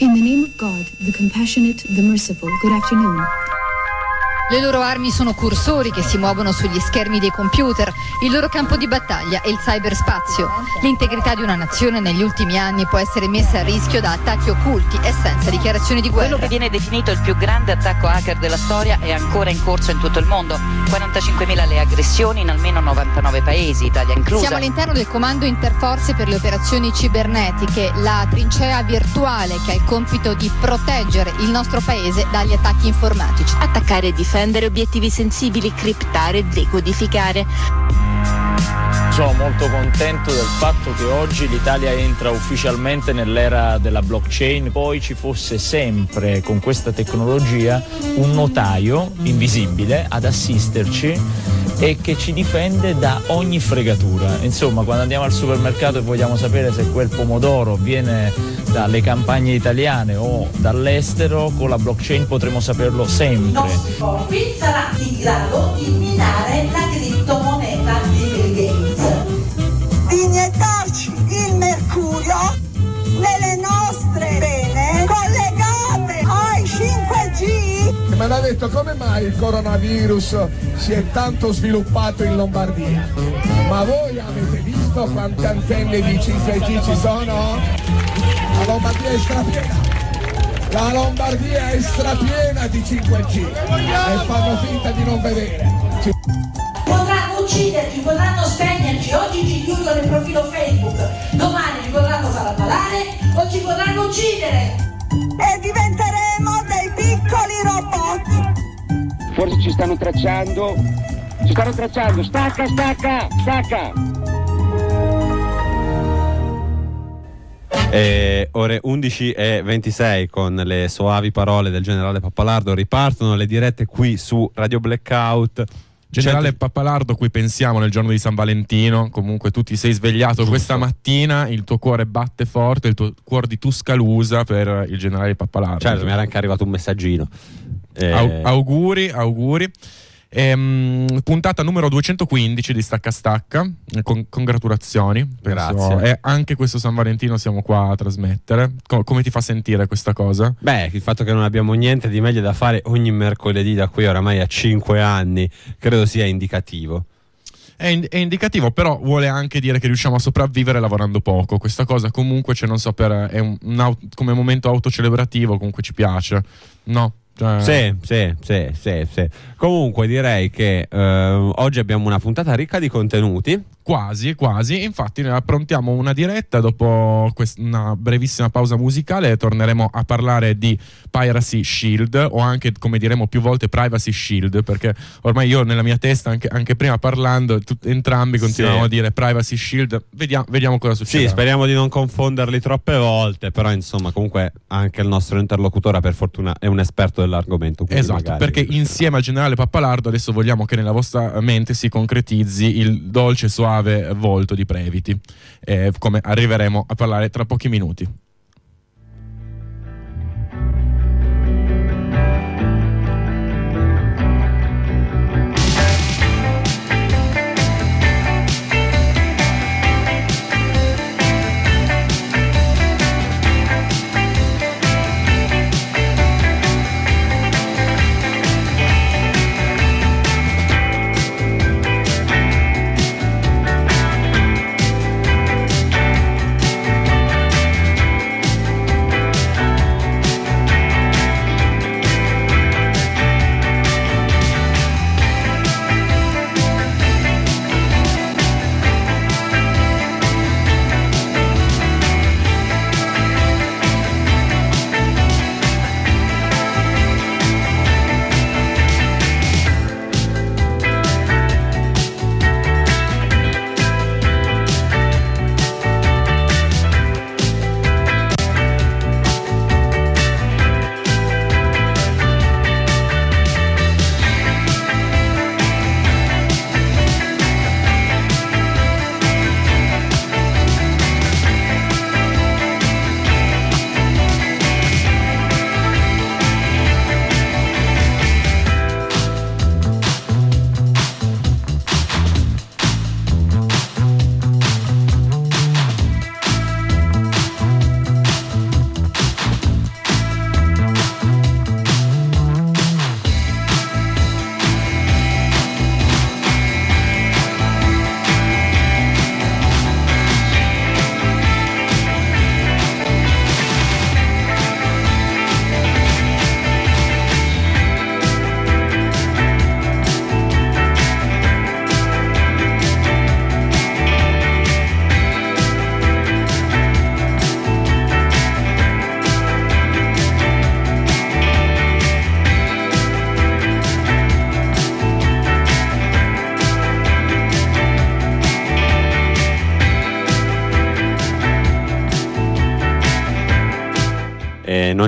In the name of God, the compassionate, the merciful, good afternoon. Le loro armi sono cursori che si muovono sugli schermi dei computer, il loro campo di battaglia è il cyberspazio. L'integrità di una nazione negli ultimi anni può essere messa a rischio da attacchi occulti e senza dichiarazioni di guerra. Quello che viene definito il più grande attacco hacker della storia è ancora in corso in tutto il mondo. 45.000 le aggressioni in almeno 99 paesi, Italia inclusa. Siamo all'interno del comando interforze per le operazioni cibernetiche, la trincea virtuale che ha il compito di proteggere il nostro paese dagli attacchi informatici. Attaccare e difendere difendere obiettivi sensibili, criptare, decodificare. Sono molto contento del fatto che oggi l'Italia entra ufficialmente nell'era della blockchain, poi ci fosse sempre con questa tecnologia un notaio invisibile ad assisterci e che ci difende da ogni fregatura. Insomma, quando andiamo al supermercato e vogliamo sapere se quel pomodoro viene dalle campagne italiane o dall'estero, con la blockchain potremo saperlo sempre. Qui sarà in grado di minare la criptomoneta mercurio nelle nostre vene collegate ai 5G. Mi hanno detto come mai il coronavirus si è tanto sviluppato in Lombardia. Ma voi avete visto quante antenne di 5G ci sono? La Lombardia è strapiena. La Lombardia è strapiena di 5G e fanno finta di non vedere. Ucciderci, potranno spegnerci, oggi ci chiudono il profilo Facebook, domani ci potranno far ammalare o ci potranno uccidere. E diventeremo dei piccoli robot. Forse ci stanno tracciando. Ci stanno tracciando. Stacca, stacca, stacca. E ore 11 e 26 con le soavi parole del generale Pappalardo ripartono le dirette qui su Radio Blackout. Generale Cento- Pappalardo, cui pensiamo nel giorno di San Valentino. Comunque tu ti sei svegliato Giusto. questa mattina, il tuo cuore batte forte, il tuo cuore di Tuscaloosa per il generale Pappalardo. Certo, mi era anche arrivato un messaggino. Eh, Au- auguri, auguri. Ehm, puntata numero 215 di Stacca Stacca. Eh, con- congratulazioni. Penso- Grazie. E anche questo San Valentino siamo qua a trasmettere. Co- come ti fa sentire questa cosa? Beh, il fatto che non abbiamo niente di meglio da fare ogni mercoledì da qui oramai a 5 anni, credo sia indicativo. È, in- è indicativo, però vuole anche dire che riusciamo a sopravvivere lavorando poco. Questa cosa comunque, cioè, non so, per, è un, un au- come momento autocelebrativo, comunque ci piace. No? Cioè- Sì, sì, sì, sì, sì. Comunque direi che eh, oggi abbiamo una puntata ricca di contenuti. Quasi, quasi. Infatti, noi approntiamo una diretta dopo quest- una brevissima pausa musicale. Torneremo a parlare di Piracy Shield, o anche, come diremo più volte, Privacy Shield. Perché ormai io, nella mia testa, anche, anche prima parlando, tut- entrambi continuavamo Sì. a dire Privacy Shield. Vediamo, vediamo cosa succede. Sì, speriamo di non confonderli troppe volte, però insomma comunque anche il nostro interlocutore per fortuna è un esperto dell'argomento. Esatto, perché insieme al generale Pappalardo adesso vogliamo che nella vostra mente si concretizzi il dolce e suave volto di Previti, eh, come arriveremo a parlare tra pochi minuti.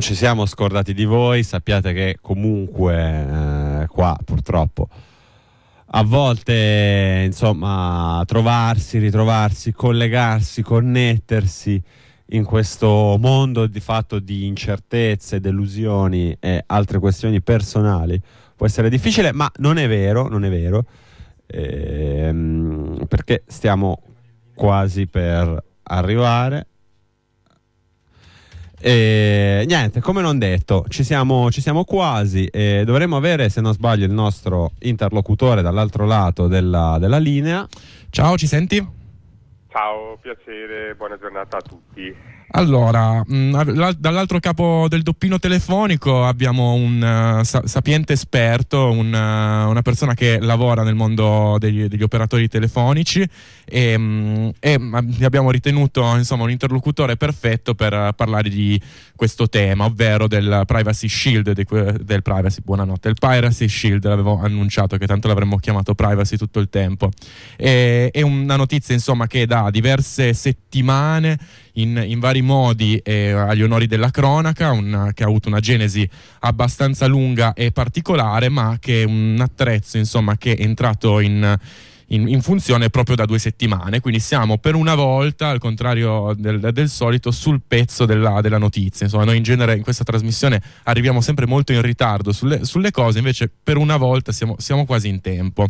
Non ci siamo scordati di voi, sappiate che comunque eh, qua purtroppo a volte insomma trovarsi, ritrovarsi, collegarsi, connettersi in questo mondo di fatto di incertezze, delusioni e altre questioni personali può essere difficile, ma non è vero, non è vero, ehm, perché stiamo quasi per arrivare. E niente, come non detto, ci siamo, ci siamo quasi. E dovremmo avere, se non sbaglio, il nostro interlocutore dall'altro lato della, della linea. Ciao, ci senti? Ciao, piacere, buona giornata a tutti. Allora, mh, dall'altro capo del doppino telefonico abbiamo un uh, sa- sapiente esperto, un, uh, una persona che lavora nel mondo degli, degli operatori telefonici e, mh, e abbiamo ritenuto insomma, un interlocutore perfetto per parlare di questo tema, ovvero del Privacy Shield, que- del Privacy, buonanotte, il Piracy Shield, l'avevo annunciato che tanto l'avremmo chiamato Privacy tutto il tempo. E, è una notizia insomma che da diverse settimane in, in vari modi eh, agli onori della cronaca, un, che ha avuto una genesi abbastanza lunga e particolare, ma che è un attrezzo insomma, che è entrato in, in, in, funzione proprio da due settimane. Quindi siamo per una volta, al contrario del, del solito, sul pezzo della, della, notizia. Insomma, noi in genere in questa trasmissione arriviamo sempre molto in ritardo sulle, sulle cose, invece per una volta siamo, siamo quasi in tempo.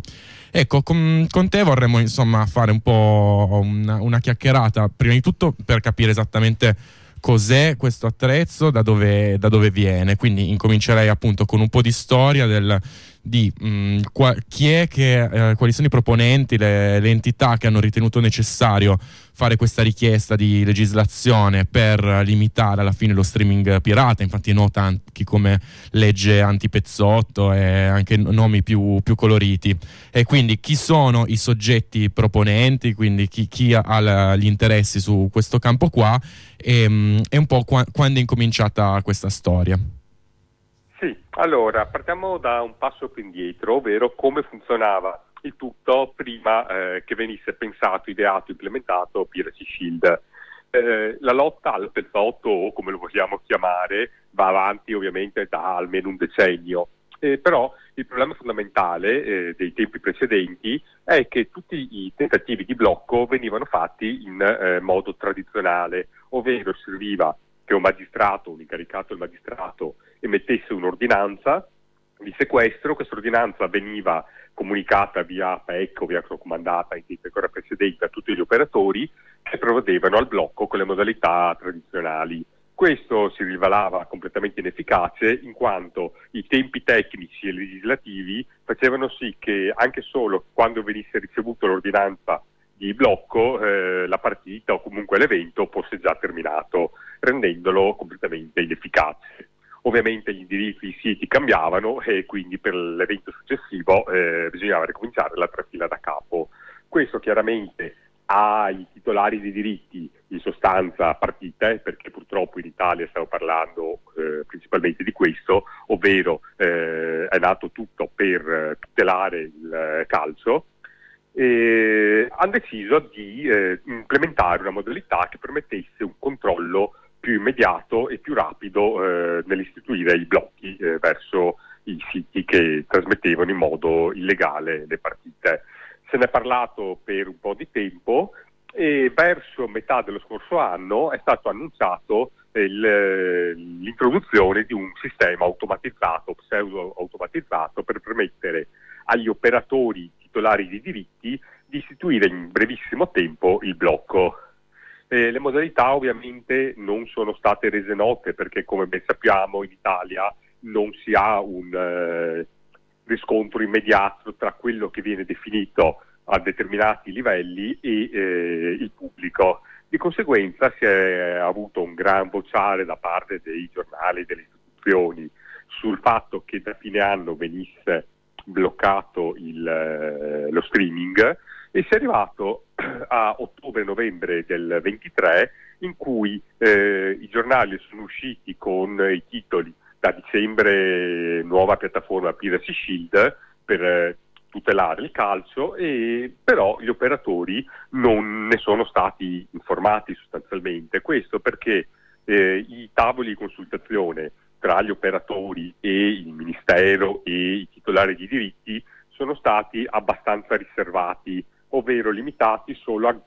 Ecco, con, con, te vorremmo insomma fare un po' una, una chiacchierata, prima di tutto per capire esattamente cos'è questo attrezzo, da dove, da dove, viene. Quindi incomincerei appunto con un po' di storia del, di mh, mm, qua, chi è che, eh, quali sono i proponenti, le, le, entità che hanno ritenuto necessario fare questa richiesta di legislazione per limitare alla fine lo streaming pirata. Infatti nota anche come legge antipezzotto e anche nomi più, più coloriti. E quindi chi sono i soggetti proponenti, quindi chi, chi ha gli interessi su questo campo qua e, mm, e un po' qua, quando è incominciata questa storia. Sì, allora partiamo da un passo più indietro, ovvero come funzionava il tutto prima eh, che venisse pensato, ideato, implementato Piracy Shield. Eh, la lotta al pezzotto, o come lo vogliamo chiamare, va avanti ovviamente da almeno un decennio. Eh, però il problema fondamentale eh, dei tempi precedenti è che tutti i tentativi di blocco venivano fatti in eh, modo tradizionale, ovvero serviva che un magistrato, un incaricato del magistrato, emettesse un'ordinanza di sequestro, questa ordinanza veniva comunicata via PEC o via raccomandata in tempi ancora precedenti a tutti gli operatori che provvedevano al blocco con le modalità tradizionali. Questo si rivelava completamente inefficace in quanto i tempi tecnici e legislativi facevano sì che anche solo quando venisse ricevuta l'ordinanza di blocco eh, la partita o comunque l'evento fosse già terminato, rendendolo completamente inefficace. Ovviamente gli indirizzi, i siti cambiavano e quindi per l'evento successivo eh, bisognava ricominciare la trafila da capo. Questo chiaramente ai titolari dei diritti in sostanza partite, perché purtroppo in Italia stiamo parlando eh, principalmente di questo, ovvero eh, è nato tutto per eh, tutelare il eh, calcio, eh, hanno deciso di eh, implementare una modalità che permettesse un controllo più immediato e più rapido eh, nell'istituire i blocchi eh, verso i siti che trasmettevano in modo illegale le partite. Se ne è parlato per un po' di tempo e verso metà dello scorso anno è stato annunciato il, eh, l'introduzione di un sistema automatizzato, pseudo automatizzato, per permettere agli operatori titolari di diritti di istituire in brevissimo tempo il blocco. Eh, le modalità ovviamente non sono state rese note perché come ben sappiamo in Italia non si ha un eh, riscontro immediato tra quello che viene definito a determinati livelli e eh, il pubblico. Di conseguenza si è avuto un gran vociare da parte dei giornali e delle istituzioni sul fatto che da fine anno venisse bloccato il, eh, lo streaming e si è arrivato a ottobre-novembre del 23 in cui eh, i giornali sono usciti con i titoli da dicembre nuova piattaforma Piracy Shield per eh, tutelare il calcio e però gli operatori non ne sono stati informati sostanzialmente. Questo perché eh, i tavoli di consultazione tra gli operatori e il Ministero e i titolari di diritti sono stati abbastanza riservati, ovvero limitati solo a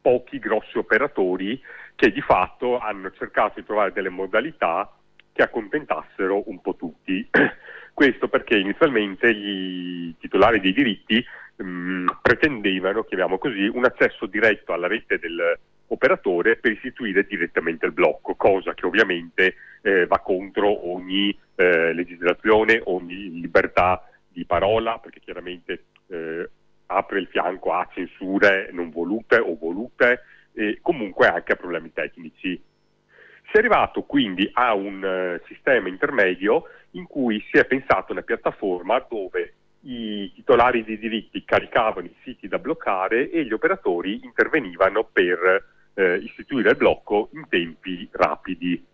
pochi grossi operatori che di fatto hanno cercato di trovare delle modalità che accontentassero un po' tutti. Questo perché inizialmente i titolari dei diritti mh, pretendevano, chiamiamo così, un accesso diretto alla rete dell'operatore per istituire direttamente il blocco, cosa che ovviamente eh, va contro ogni eh, legislazione, ogni libertà di parola, perché chiaramente eh, apre il fianco a censure non volute o volute e comunque anche a problemi tecnici. Si è arrivato quindi a un uh, sistema intermedio in cui si è pensato una piattaforma dove i titolari di diritti caricavano i siti da bloccare e gli operatori intervenivano per eh, istituire il blocco in tempi rapidi.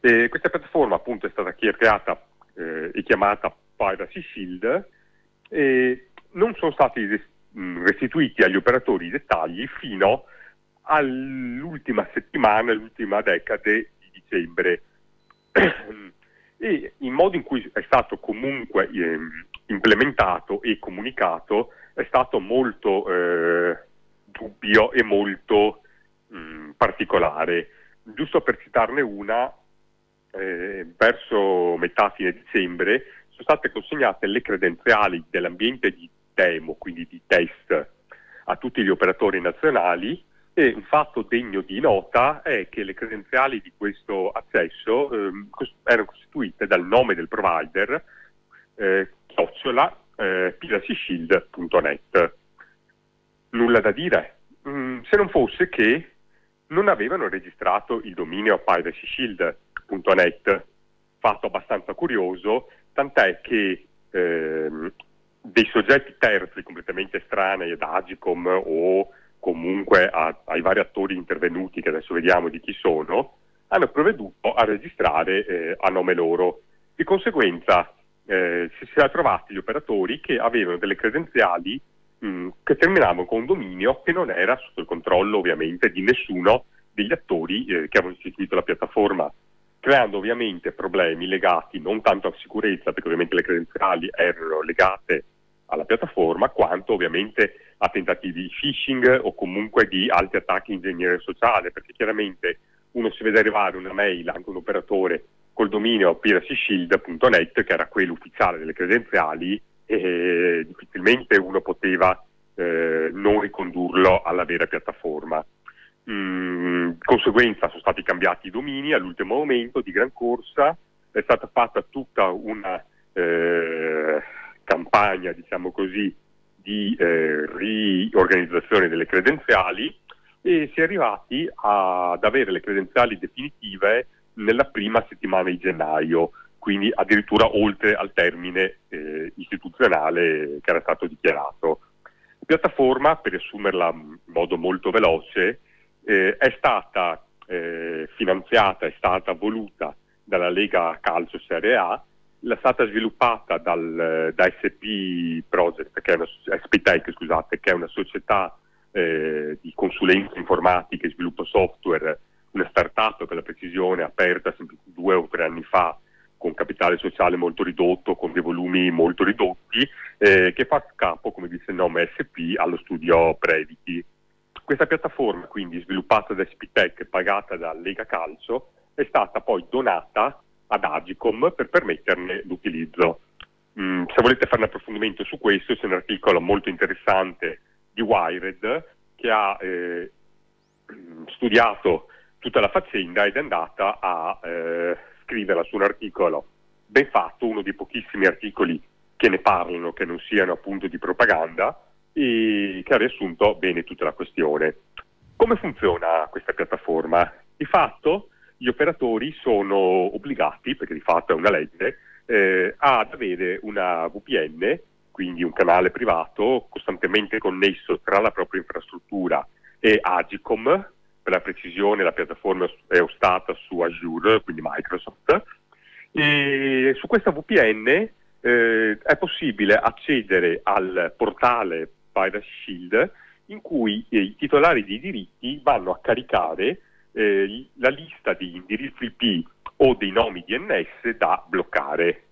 E questa piattaforma appunto è stata creata eh, e chiamata Piracy Shield e non sono stati restituiti agli operatori i dettagli fino all'ultima settimana, all'ultima decade di dicembre. e il modo in cui è stato comunque eh, implementato e comunicato è stato molto eh, dubbio e molto mh, particolare. Giusto per citarne una, eh, verso metà fine dicembre sono state consegnate le credenziali dell'ambiente di demo, quindi di test, a tutti gli operatori nazionali. E un fatto degno di nota è che le credenziali di questo accesso ehm, erano costituite dal nome del provider eh, chiocciola eh, piracyshield.net. Nulla da dire, mm, se non fosse che non avevano registrato il dominio piracyshield.net, fatto abbastanza curioso, tant'è che ehm, dei soggetti terzi completamente estranei ad Agicom o comunque a, ai vari attori intervenuti, che adesso vediamo di chi sono, hanno provveduto a registrare eh, a nome loro. Di conseguenza eh, si sono trovati gli operatori che avevano delle credenziali mh, che terminavano con un dominio che non era sotto il controllo ovviamente di nessuno degli attori eh, che avevano istituito la piattaforma, creando ovviamente problemi legati non tanto a sicurezza, perché ovviamente le credenziali erano legate alla piattaforma, quanto ovviamente a tentativi di phishing o comunque di altri attacchi in ingegneria sociale, perché chiaramente uno si vede arrivare una mail, anche un operatore col dominio piracyshield.net, che era quello ufficiale delle credenziali, e difficilmente uno poteva eh, non ricondurlo alla vera piattaforma. Mm, conseguenza sono stati cambiati i domini all'ultimo momento di gran corsa, è stata fatta tutta una eh, campagna, diciamo così, di eh, riorganizzazione delle credenziali e si è arrivati a, ad avere le credenziali definitive nella prima settimana di gennaio, quindi addirittura oltre al termine eh, istituzionale che era stato dichiarato. La piattaforma, per riassumerla in modo molto veloce, eh, è stata eh, finanziata, è stata voluta dalla Lega Calcio Serie A è stata sviluppata dal, da SP Project, che è una, SPTech, scusate, che è una società eh, di consulenza informatica e sviluppo software, una startup per la precisione aperta due o tre anni fa con capitale sociale molto ridotto, con dei volumi molto ridotti, eh, che fa capo, come dice il nome SP, allo studio Previti. Questa piattaforma, quindi sviluppata da SPTech, pagata da Lega Calcio, è stata poi donata ad Agicom per permetterne l'utilizzo. Mm, se volete fare un approfondimento su questo c'è un articolo molto interessante di Wired che ha eh, studiato tutta la faccenda ed è andata a eh, scriverla su un articolo ben fatto, uno dei pochissimi articoli che ne parlano, che non siano appunto di propaganda e che ha riassunto bene tutta la questione. Come funziona questa piattaforma? Di fatto gli operatori sono obbligati, perché di fatto è una legge, eh, ad avere una VPN, quindi un canale privato costantemente connesso tra la propria infrastruttura e Agicom, per la precisione la piattaforma è ostata su Azure, quindi Microsoft, e su questa VPN eh, è possibile accedere al portale Piracy Shield in cui i titolari di diritti vanno a caricare eh, la lista di indirizzi IP o dei nomi DNS da bloccare.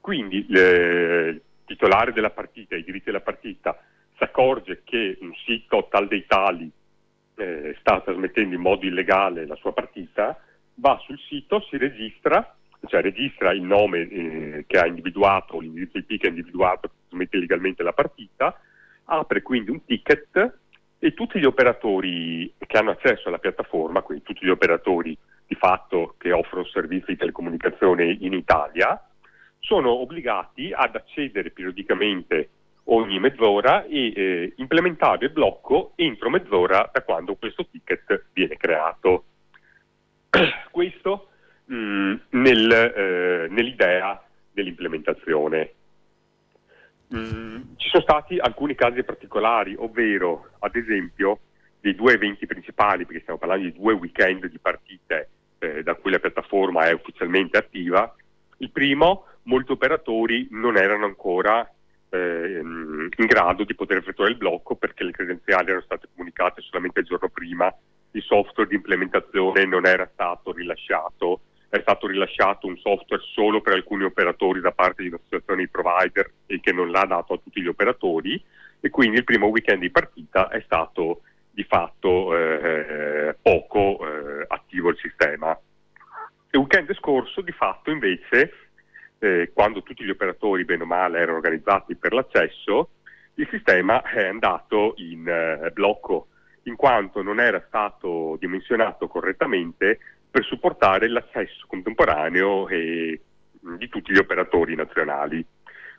Quindi le- il titolare della partita, i diritti della partita, si accorge che un sito tal dei tali eh, sta trasmettendo in modo illegale la sua partita, va sul sito, si registra, cioè registra il nome eh, che ha individuato, l'indirizzo IP che ha individuato che trasmette illegalmente la partita, apre quindi un ticket e tutti gli operatori che hanno accesso alla piattaforma, quindi tutti gli operatori di fatto che offrono servizi di telecomunicazione in Italia, sono obbligati ad accedere periodicamente ogni mezz'ora e eh, implementare il blocco entro mezz'ora da quando questo ticket viene creato. Questo mh, nel, eh, nell'idea dell'implementazione. Mm, ci sono stati alcuni casi particolari, ovvero ad esempio dei due eventi principali, perché stiamo parlando di due weekend di partite eh, da cui la piattaforma è ufficialmente attiva. Il primo, molti operatori non erano ancora ehm, in grado di poter effettuare il blocco perché le credenziali erano state comunicate solamente il giorno prima, il software di implementazione non era stato rilasciato, è stato rilasciato un software solo per alcuni operatori da parte di un'associazione di provider e che non l'ha dato a tutti gli operatori e quindi il primo weekend di partita è stato di fatto eh, poco eh, attivo il sistema. Il weekend scorso di fatto invece eh, quando tutti gli operatori bene o male erano organizzati per l'accesso, il sistema è andato in eh, blocco in quanto non era stato dimensionato correttamente per supportare l'accesso contemporaneo eh, di tutti gli operatori nazionali.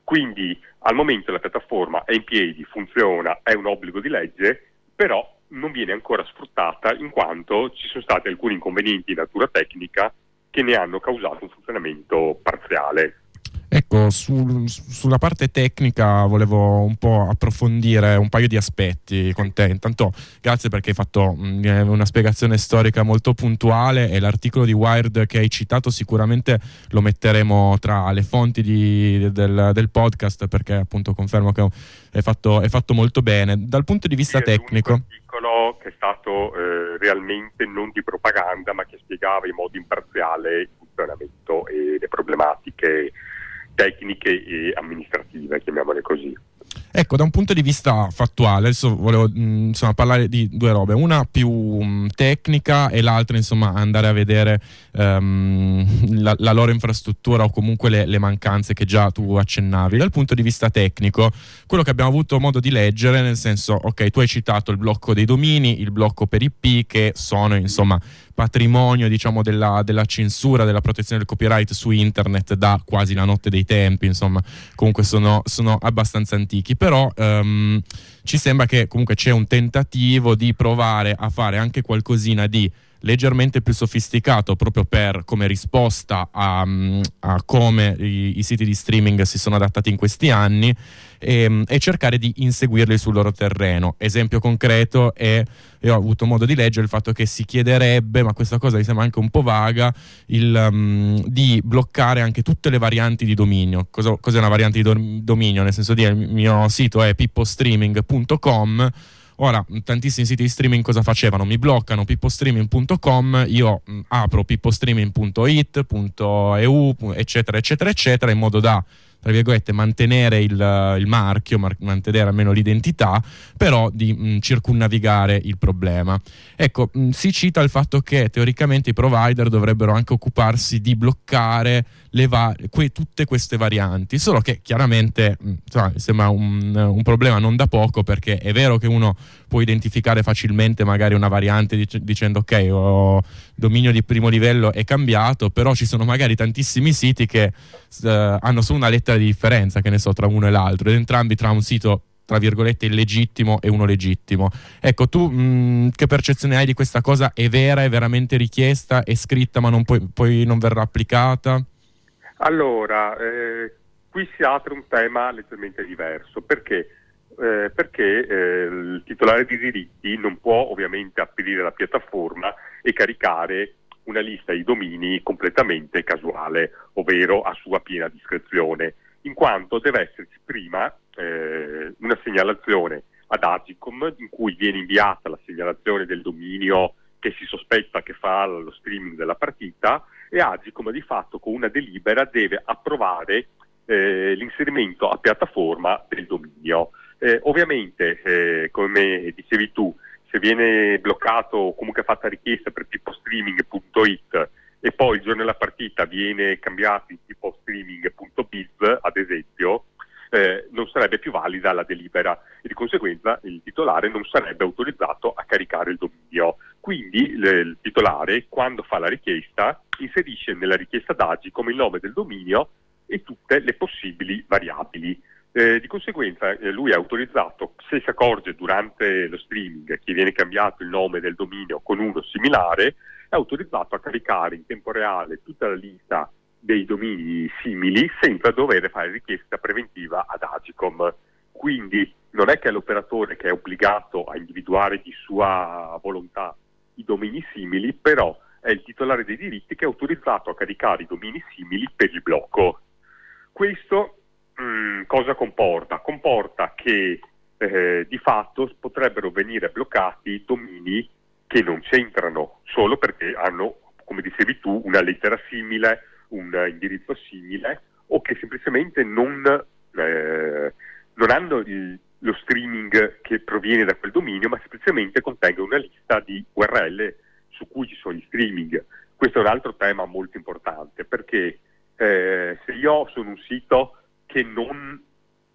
Quindi al momento la piattaforma è in piedi, funziona, è un obbligo di legge, però non viene ancora sfruttata in quanto ci sono stati alcuni inconvenienti di natura tecnica che ne hanno causato un funzionamento parziale. Ecco, sul- sulla parte tecnica volevo un po' approfondire un paio di aspetti con te. Intanto, grazie perché hai fatto mm, una spiegazione storica molto puntuale e l'articolo di Wired che hai citato sicuramente lo metteremo tra le fonti di- del, del podcast perché appunto confermo che è fatto, è fatto molto bene. Dal punto di vista tecnico, articolo che è stato eh, realmente non di propaganda, ma che spiegava in modo imparziale il funzionamento e le problematiche tecniche e amministrative, chiamiamole così. Ecco, da un punto di vista fattuale, adesso volevo mh, insomma, parlare di due robe, una più mh, tecnica e l'altra insomma andare a vedere ehm, la, la loro infrastruttura o comunque le, le mancanze che già tu accennavi. Dal punto di vista tecnico, quello che abbiamo avuto modo di leggere, nel senso, ok, tu hai citato il blocco dei domini, il blocco per IP, che sono insomma patrimonio diciamo della, della censura, della protezione del copyright su internet da quasi la notte dei tempi, insomma comunque sono, sono abbastanza antichi, però ehm, ci sembra che comunque c'è un tentativo di provare a fare anche qualcosina di leggermente più sofisticato proprio per come risposta a, mm, a come i, i siti di streaming si sono adattati in questi anni e, e cercare di inseguirli sul loro terreno. Esempio concreto è, ho avuto modo di leggere il fatto che si chiederebbe, ma questa cosa mi sembra anche un po' vaga, il, mm, di bloccare anche tutte le varianti di dominio. Cos'è una variante di do- dominio? Nel senso di il mio sito è pippostreaming.com Ora, tantissimi siti di streaming cosa facevano? Mi bloccano pippostreaming.com, io mh, apro pippostreaming.it, .eu, eccetera, eccetera, eccetera, in modo da tra virgolette, mantenere il, il marchio, mar- mantenere almeno l'identità, però di mh, circunnavigare il problema. Ecco, mh, si cita il fatto che teoricamente i provider dovrebbero anche occuparsi di bloccare va- que- tutte queste varianti, solo che chiaramente mh, insomma, sembra un, un problema non da poco perché è vero che uno può identificare facilmente magari una variante dic- dicendo ok, ho dominio di primo livello è cambiato, però ci sono magari tantissimi siti che eh, hanno solo una lettera di differenza, che ne so, tra uno e l'altro, ed entrambi tra un sito tra virgolette illegittimo e uno legittimo. Ecco, tu mh, che percezione hai di questa cosa? È vera, è veramente richiesta, è scritta ma non poi, poi non verrà applicata? Allora, eh, qui si apre un tema leggermente diverso, perché? Eh, perché eh, il titolare di diritti non può ovviamente aprire la piattaforma e caricare una lista di domini completamente casuale, ovvero a sua piena discrezione, in quanto deve esserci prima eh, una segnalazione ad Agicom in cui viene inviata la segnalazione del dominio che si sospetta che fa lo streaming della partita e Agicom di fatto con una delibera deve approvare eh, l'inserimento a piattaforma del dominio. Eh, ovviamente, eh, come dicevi tu, se viene bloccato o comunque fatta richiesta per tipo streaming.it e poi il giorno della partita viene cambiato in tipo streaming.biz, ad esempio, eh, non sarebbe più valida la delibera e di conseguenza il titolare non sarebbe autorizzato a caricare il dominio. Quindi l- il titolare, quando fa la richiesta, inserisce nella richiesta d'agi come il nome del dominio e tutte le possibili variabili. Eh, di conseguenza eh, lui è autorizzato, se si accorge durante lo streaming che viene cambiato il nome del dominio con uno similare, è autorizzato a caricare in tempo reale tutta la lista dei domini simili senza dover fare richiesta preventiva ad Agicom. Quindi non è che è l'operatore che è obbligato a individuare di sua volontà i domini simili, però è il titolare dei diritti che è autorizzato a caricare i domini simili per il blocco. Questo mm, cosa comporta? Comporta che eh, di fatto potrebbero venire bloccati domini che non c'entrano solo perché hanno, come dicevi tu, una lettera simile un indirizzo simile o che semplicemente non, eh, non hanno il, lo streaming che proviene da quel dominio, ma semplicemente contengono una lista di URL su cui ci sono gli streaming. Questo è un altro tema molto importante perché eh, se io sono un sito che non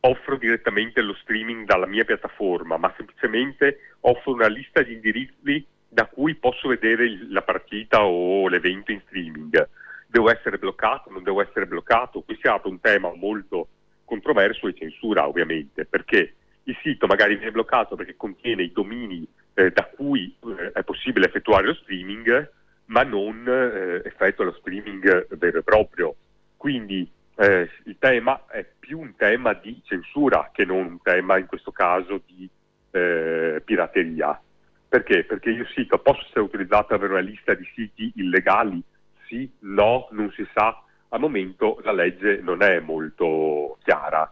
offro direttamente lo streaming dalla mia piattaforma, ma semplicemente offro una lista di indirizzi da cui posso vedere la partita o l'evento in streaming devo essere bloccato, non devo essere bloccato, qui si apre un tema molto controverso e censura ovviamente, perché il sito magari viene bloccato perché contiene i domini eh, da cui eh, è possibile effettuare lo streaming, ma non eh, effettua lo streaming vero e proprio. Quindi eh, il tema è più un tema di censura che non un tema in questo caso di eh, pirateria. Perché? Perché il sito posso essere utilizzato per una lista di siti illegali sì, no, non si sa. Al momento la legge non è molto chiara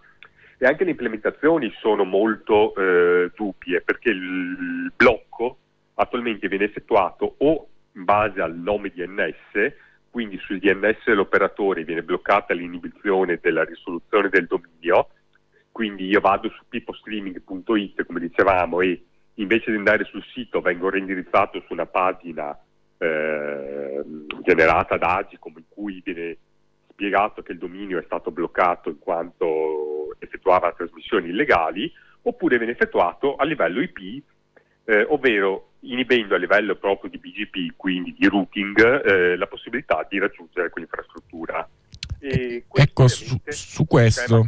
e anche le implementazioni sono molto eh, dubbie perché il blocco attualmente viene effettuato o in base al nome DNS, quindi sul DNS dell'operatore viene bloccata l'inibizione della risoluzione del dominio, quindi io vado su pipostreaming.it come dicevamo e invece di andare sul sito vengo reindirizzato su una pagina eh, generata da Agicom in cui viene spiegato che il dominio è stato bloccato in quanto effettuava trasmissioni illegali, oppure viene effettuato a livello IP, eh, ovvero inibendo a livello proprio di BGP, quindi di routing, eh, la possibilità di raggiungere quell'infrastruttura. ecco, su, su questo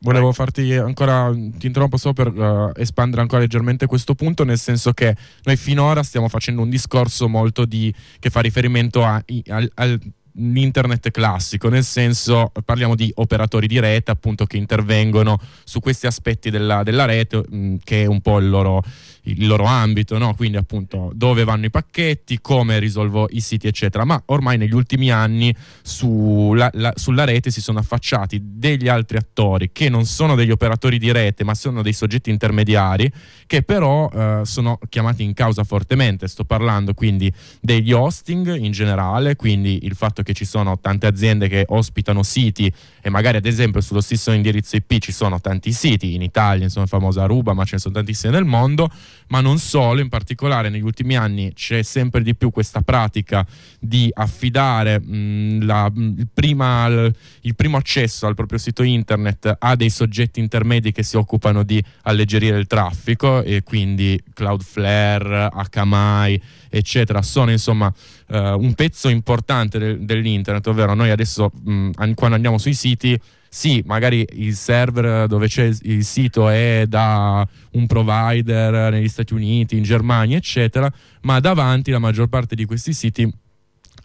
volevo farti ancora, ti interrompo solo per uh, espandere ancora leggermente questo punto, nel senso che noi finora stiamo facendo un discorso molto di, che fa riferimento a, al, al l'internet classico, nel senso parliamo di operatori di rete appunto che intervengono su questi aspetti della, della rete mh, che è un po' il loro, il loro ambito, no? quindi appunto dove vanno i pacchetti, come risolvo i siti, eccetera. Ma ormai negli ultimi anni sulla, la, sulla rete si sono affacciati degli altri attori che non sono degli operatori di rete, ma sono dei soggetti intermediari che però eh, sono chiamati in causa fortemente. Sto parlando quindi degli hosting in generale, quindi il fatto che ci sono tante aziende che ospitano siti e magari ad esempio sullo stesso indirizzo IP ci sono tanti siti, in Italia insomma famosa Aruba, ma ce ne sono tantissimi nel mondo ma non solo, in particolare negli ultimi anni c'è sempre di più questa pratica di affidare mh, la, il, prima, il, primo accesso al proprio sito internet a dei soggetti intermedi che si occupano di alleggerire il traffico e quindi Cloudflare, Akamai, eccetera, sono insomma uh, un pezzo importante de- dell'internet, ovvero noi adesso mh, quando andiamo sui siti sì, magari il server dove c'è il sito è da un provider negli Stati Uniti, in Germania, eccetera, ma davanti la maggior parte di questi siti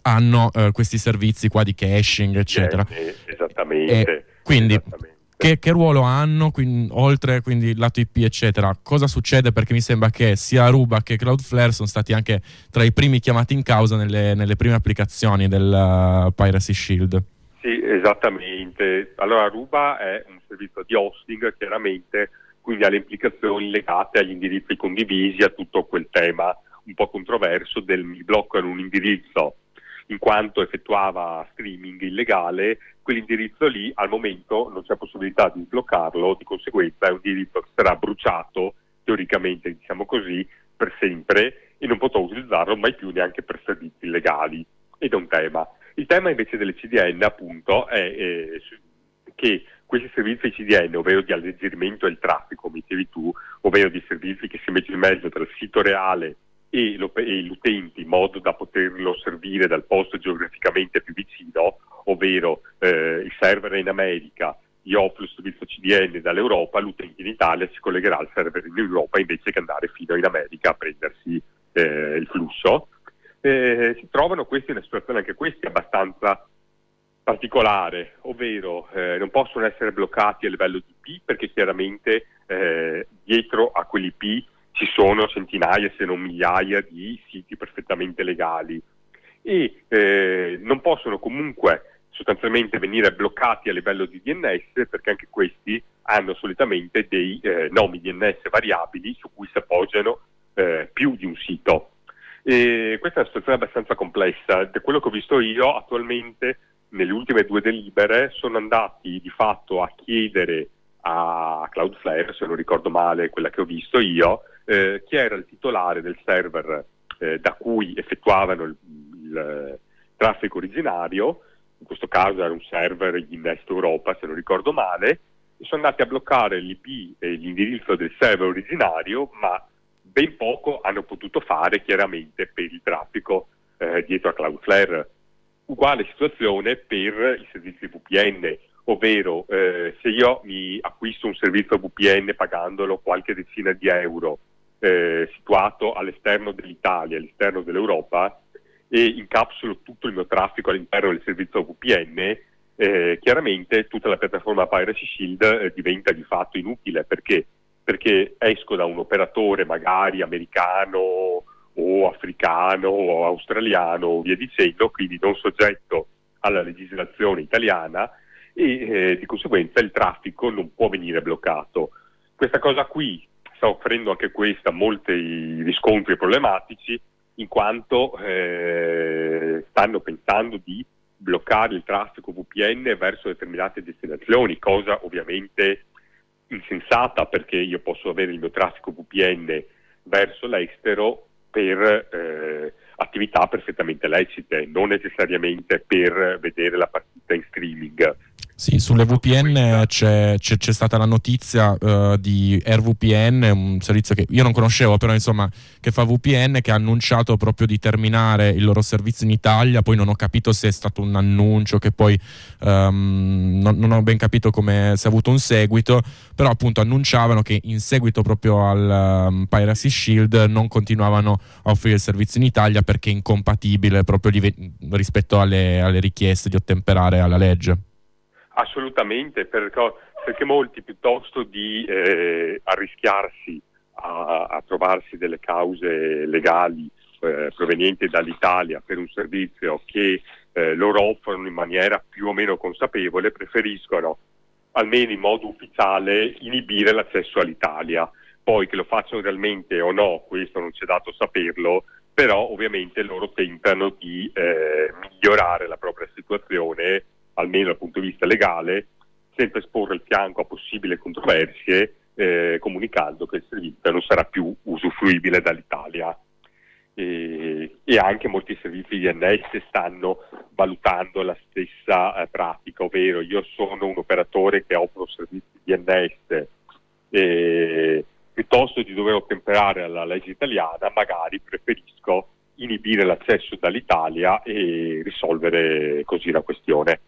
hanno eh, questi servizi qua di caching, eccetera. Eh, esattamente. E quindi esattamente. Che, che, ruolo hanno, quindi, oltre quindi lato IP, eccetera? Cosa succede? Perché mi sembra che sia Aruba che Cloudflare sono stati anche tra i primi chiamati in causa nelle, nelle prime applicazioni del uh, Piracy Shield. Sì, esattamente. Allora Ruba è un servizio di hosting, chiaramente, quindi ha le implicazioni legate agli indirizzi condivisi, a tutto quel tema un po' controverso del mi bloccano un indirizzo in quanto effettuava streaming illegale, quell'indirizzo lì al momento non c'è possibilità di sbloccarlo, di conseguenza è un indirizzo che sarà bruciato, teoricamente diciamo così, per sempre e non potrò utilizzarlo mai più neanche per servizi illegali. Ed è un tema. Il tema invece delle CDN appunto è eh, che questi servizi CDN, ovvero di alleggerimento del traffico, come dicevi tu, ovvero di servizi che si mettono in mezzo tra il sito reale e, e l'utente in modo da poterlo servire dal posto geograficamente più vicino, ovvero eh, il server è in America, io offro il servizio CDN dall'Europa, l'utente in Italia si collegherà al server in Europa invece che andare fino in America a prendersi eh, il flusso. Eh, si trovano questi in una situazione anche questi abbastanza particolare, ovvero eh, non possono essere bloccati a livello di IP perché chiaramente eh, dietro a quell'IP ci sono centinaia se non migliaia di siti perfettamente legali e eh, non possono comunque sostanzialmente venire bloccati a livello di DNS perché anche questi hanno solitamente dei eh, nomi DNS variabili su cui si appoggiano eh, più di un sito. E questa è una situazione abbastanza complessa. Da quello che ho visto io attualmente nelle ultime due delibere sono andati di fatto a chiedere a Cloudflare, se non ricordo male quella che ho visto io, eh, chi era il titolare del server eh, da cui effettuavano il, il traffico originario, in questo caso era un server in Est Europa se non ricordo male, e sono andati a bloccare l'IP e l'indirizzo del server originario, ma ben poco hanno potuto fare chiaramente per il traffico eh, dietro a Cloudflare. Uguale situazione per i servizi VPN, ovvero eh, se io mi acquisto un servizio VPN pagandolo qualche decina di euro eh, situato all'esterno dell'Italia, all'esterno dell'Europa e incapsulo tutto il mio traffico all'interno del servizio VPN, eh, chiaramente tutta la piattaforma Piracy Shield eh, diventa di fatto inutile perché? perché esco da un operatore magari americano o africano o australiano o via dicendo, quindi non soggetto alla legislazione italiana e eh, di conseguenza il traffico non può venire bloccato. Questa cosa qui sta offrendo anche questa molti riscontri problematici in quanto eh, stanno pensando di bloccare il traffico VPN verso determinate destinazioni, cosa ovviamente insensata perché io posso avere il mio traffico VPN verso l'estero per eh, attività perfettamente lecite, non necessariamente per vedere la partita in streaming. Sì, sulle VPN c'è, c'è, c'è stata la notizia uh, di AirVPN, un servizio che io non conoscevo, però insomma, che fa VPN, che ha annunciato proprio di terminare il loro servizio in Italia. Poi non ho capito se è stato un annuncio, che poi um, non, non, ho ben capito come se ha avuto un seguito, però appunto annunciavano che in seguito proprio al um, Piracy Shield non continuavano a offrire il servizio in Italia perché è incompatibile proprio rispetto alle, alle richieste di ottemperare alla legge. Assolutamente, perché, perché molti piuttosto di eh, arrischiarsi a, a, trovarsi delle cause legali eh, provenienti dall'Italia per un servizio che eh, loro offrono in maniera più o meno consapevole, preferiscono almeno in modo ufficiale inibire l'accesso all'Italia. Poi che lo facciano realmente o no, questo non c'è dato saperlo, però ovviamente loro tentano di eh, migliorare la propria situazione almeno dal punto di vista legale, senza esporre il fianco a possibili controversie, eh, comunicando che il servizio non sarà più usufruibile dall'Italia. E, e, anche molti servizi di DNS stanno valutando la stessa eh, pratica, ovvero io sono un operatore che offro servizi di DNS e piuttosto di dover ottemperare alla legge italiana, magari preferisco inibire l'accesso dall'Italia e risolvere così la questione.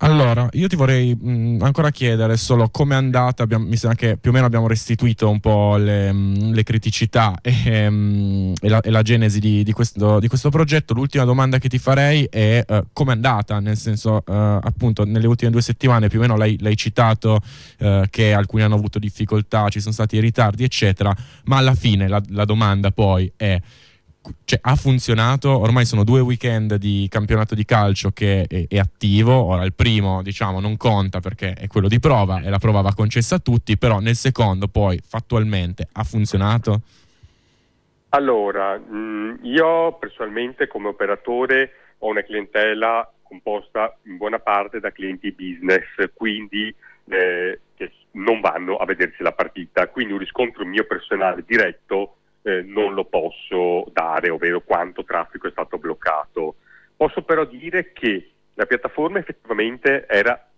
Allora, io ti vorrei mh, ancora chiedere solo come è andata, abbiamo, mi sembra che più o meno abbiamo restituito un po' le, mh, le criticità e, mh, e, la, e, la, genesi di, di, questo, di, questo, progetto. L'ultima domanda che ti farei è uh, come è andata, nel senso uh, appunto nelle ultime due settimane più o meno l'hai, l'hai citato uh, che alcuni hanno avuto difficoltà, ci sono stati ritardi eccetera, ma alla fine la, la domanda poi è cioè, ha funzionato, ormai sono due weekend di campionato di calcio che è, è, attivo, ora il primo diciamo non conta perché è quello di prova e la prova va concessa a tutti, però nel secondo poi fattualmente ha funzionato? Allora, mh, io personalmente come operatore ho una clientela composta in buona parte da clienti business, quindi eh, che non vanno a vedersi la partita, quindi un riscontro mio personale diretto eh, non lo posso dare, ovvero quanto traffico è stato bloccato. Posso però dire che la piattaforma effettivamente era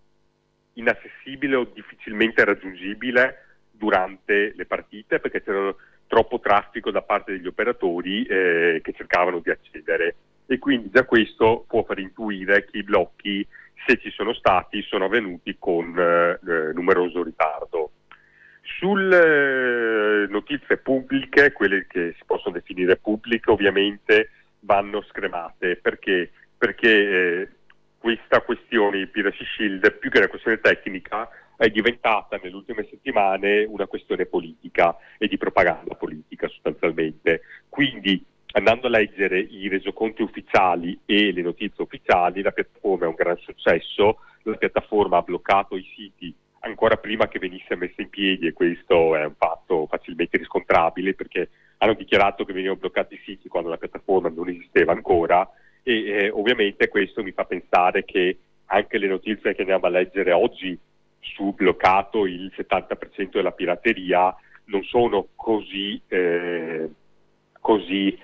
inaccessibile o difficilmente raggiungibile durante le partite perché c'era troppo traffico da parte degli operatori eh, che cercavano di accedere e quindi già questo può far intuire che i blocchi, se ci sono stati, sono avvenuti con eh, numeroso ritardo. Sulle notizie pubbliche, quelle che si possono definire pubbliche, ovviamente vanno scremate. Perché, perché eh, questa questione Piracy Shield, più che una questione tecnica, è diventata nelle ultime settimane una questione politica e di propaganda politica sostanzialmente. Quindi andando a leggere i resoconti ufficiali e le notizie ufficiali, la piattaforma è un gran successo, la piattaforma ha bloccato i siti ancora prima che venisse messa in piedi e questo è un fatto facilmente riscontrabile perché hanno dichiarato che venivano bloccati i siti quando la piattaforma non esisteva ancora e eh, ovviamente questo mi fa pensare che anche le notizie che andiamo a leggere oggi su bloccato il 70% della pirateria non sono così, eh, così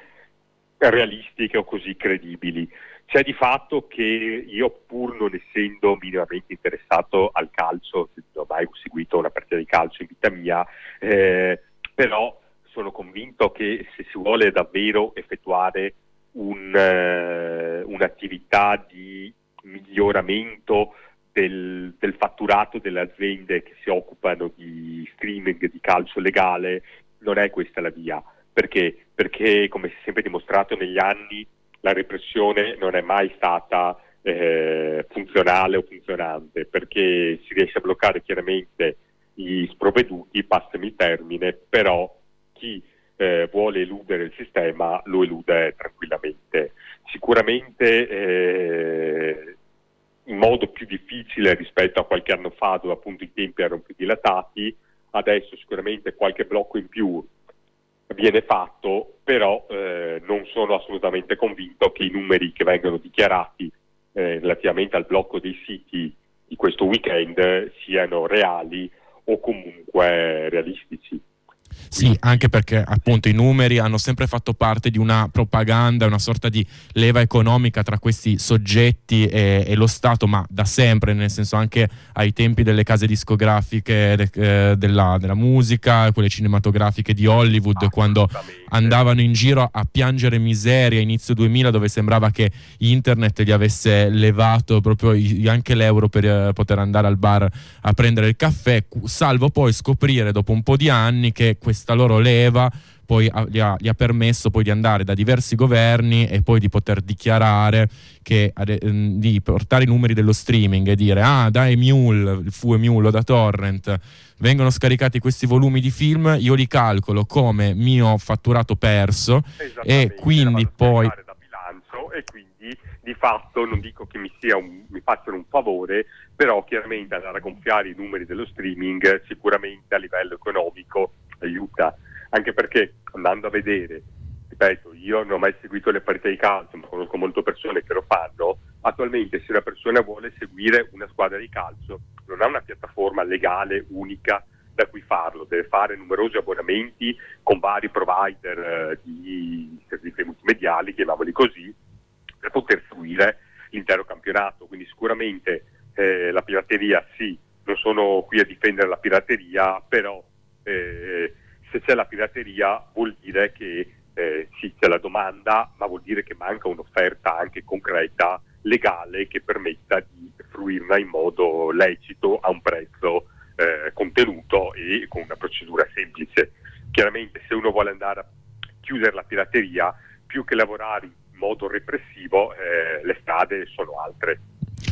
realistiche o così credibili. C'è di fatto che io, pur non essendo minimamente interessato al calcio, non ho mai seguito una partita di calcio in vita mia, eh, però sono convinto che se si vuole davvero effettuare un, eh, un'attività di miglioramento del, del, fatturato delle aziende che si occupano di streaming di calcio legale, non è questa la via. Perché? Perché, come si è sempre dimostrato negli anni, la repressione non è mai stata eh, funzionale o funzionante, perché si riesce a bloccare chiaramente gli sprovveduti, passami il termine, però chi eh, vuole eludere il sistema lo elude tranquillamente. Sicuramente eh, in modo più difficile rispetto a qualche anno fa dove appunto i tempi erano più dilatati, adesso sicuramente qualche blocco in più viene fatto, però eh, non sono assolutamente convinto che i numeri che vengono dichiarati eh, relativamente al blocco dei siti di questo weekend siano reali o comunque realistici. Sì, anche perché appunto i numeri hanno sempre fatto parte di una propaganda, una sorta di leva economica tra questi soggetti e, e lo Stato, ma da sempre, nel senso anche ai tempi delle case discografiche de, eh, della, della, musica, quelle cinematografiche di Hollywood, quando andavano in giro a piangere miseria inizio 2000 dove sembrava che internet gli avesse levato proprio anche l'euro per eh, poter andare al bar a prendere il caffè, salvo poi scoprire dopo un po' di anni che questa loro leva poi gli, ha, gli, ha, permesso poi di andare da diversi governi e poi di poter dichiarare che di portare i numeri dello streaming e dire ah da Emule, il fu Emule o da Torrent vengono scaricati questi volumi di film, io li calcolo come mio fatturato perso e quindi poi e quindi di fatto non dico che mi, un, mi, facciano un favore, però chiaramente andare a gonfiare i numeri dello streaming sicuramente a livello economico aiuta, anche perché andando a vedere, ripeto, io non ho mai seguito le parità di calcio, ma conosco molte persone che lo fanno, attualmente se una persona vuole seguire una squadra di calcio non ha una piattaforma legale unica da cui farlo, deve fare numerosi abbonamenti con vari provider eh, di servizi multimediali, chiamiamoli così, per poter seguire l'intero campionato. Quindi sicuramente eh, la pirateria sì, non sono qui a difendere la pirateria, però eh, se c'è la pirateria vuol dire che eh, sì, c'è la domanda, ma vuol dire che manca un'offerta anche concreta, legale, che permetta di fruirla in modo lecito a un prezzo eh, contenuto e con una procedura semplice. Chiaramente se uno vuole andare a chiudere la pirateria, più che lavorare in modo repressivo, eh, le strade sono altre.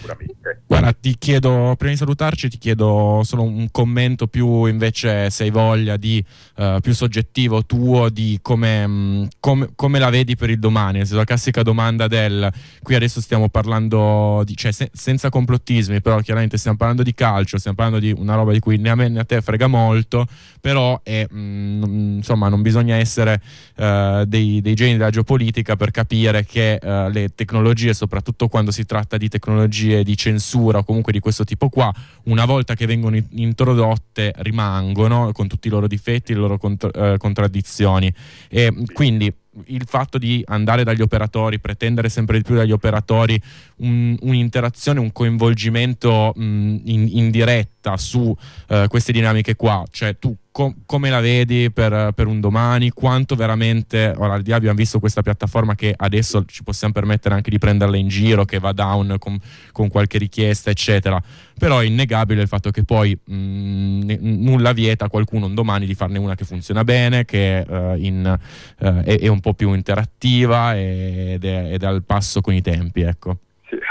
Sicuramente. Guarda, ti chiedo, prima di salutarci, ti chiedo solo un commento più invece, se hai voglia, di uh, più soggettivo tuo di come, mh, come, come, la vedi per il domani. La classica domanda del qui adesso stiamo parlando, di, cioè se, senza complottismi, però chiaramente stiamo parlando di calcio, stiamo parlando di una roba di cui né a me né a te frega molto, però è, mh, insomma non bisogna essere uh, dei, dei, geni della geopolitica per capire che uh, le tecnologie, soprattutto quando si tratta di tecnologie di censura o comunque di questo tipo qua, una volta che vengono introdotte rimangono con tutti i loro difetti, le loro contro- uh, contraddizioni. E quindi il fatto di andare dagli operatori, pretendere sempre di più dagli operatori un, un'interazione, un coinvolgimento mh, in, in, diretta su uh, queste dinamiche qua, cioè tu com- come la vedi per, per, un domani, quanto veramente, ora al di là abbiamo visto questa piattaforma che adesso ci possiamo permettere anche di prenderla in giro, che va down con, con qualche richiesta, eccetera, però è innegabile il fatto che poi mh, nulla vieta a qualcuno un domani di farne una che funziona bene, che uh, in, uh, è, è, un po' più interattiva ed è, ed è al passo con i tempi, ecco.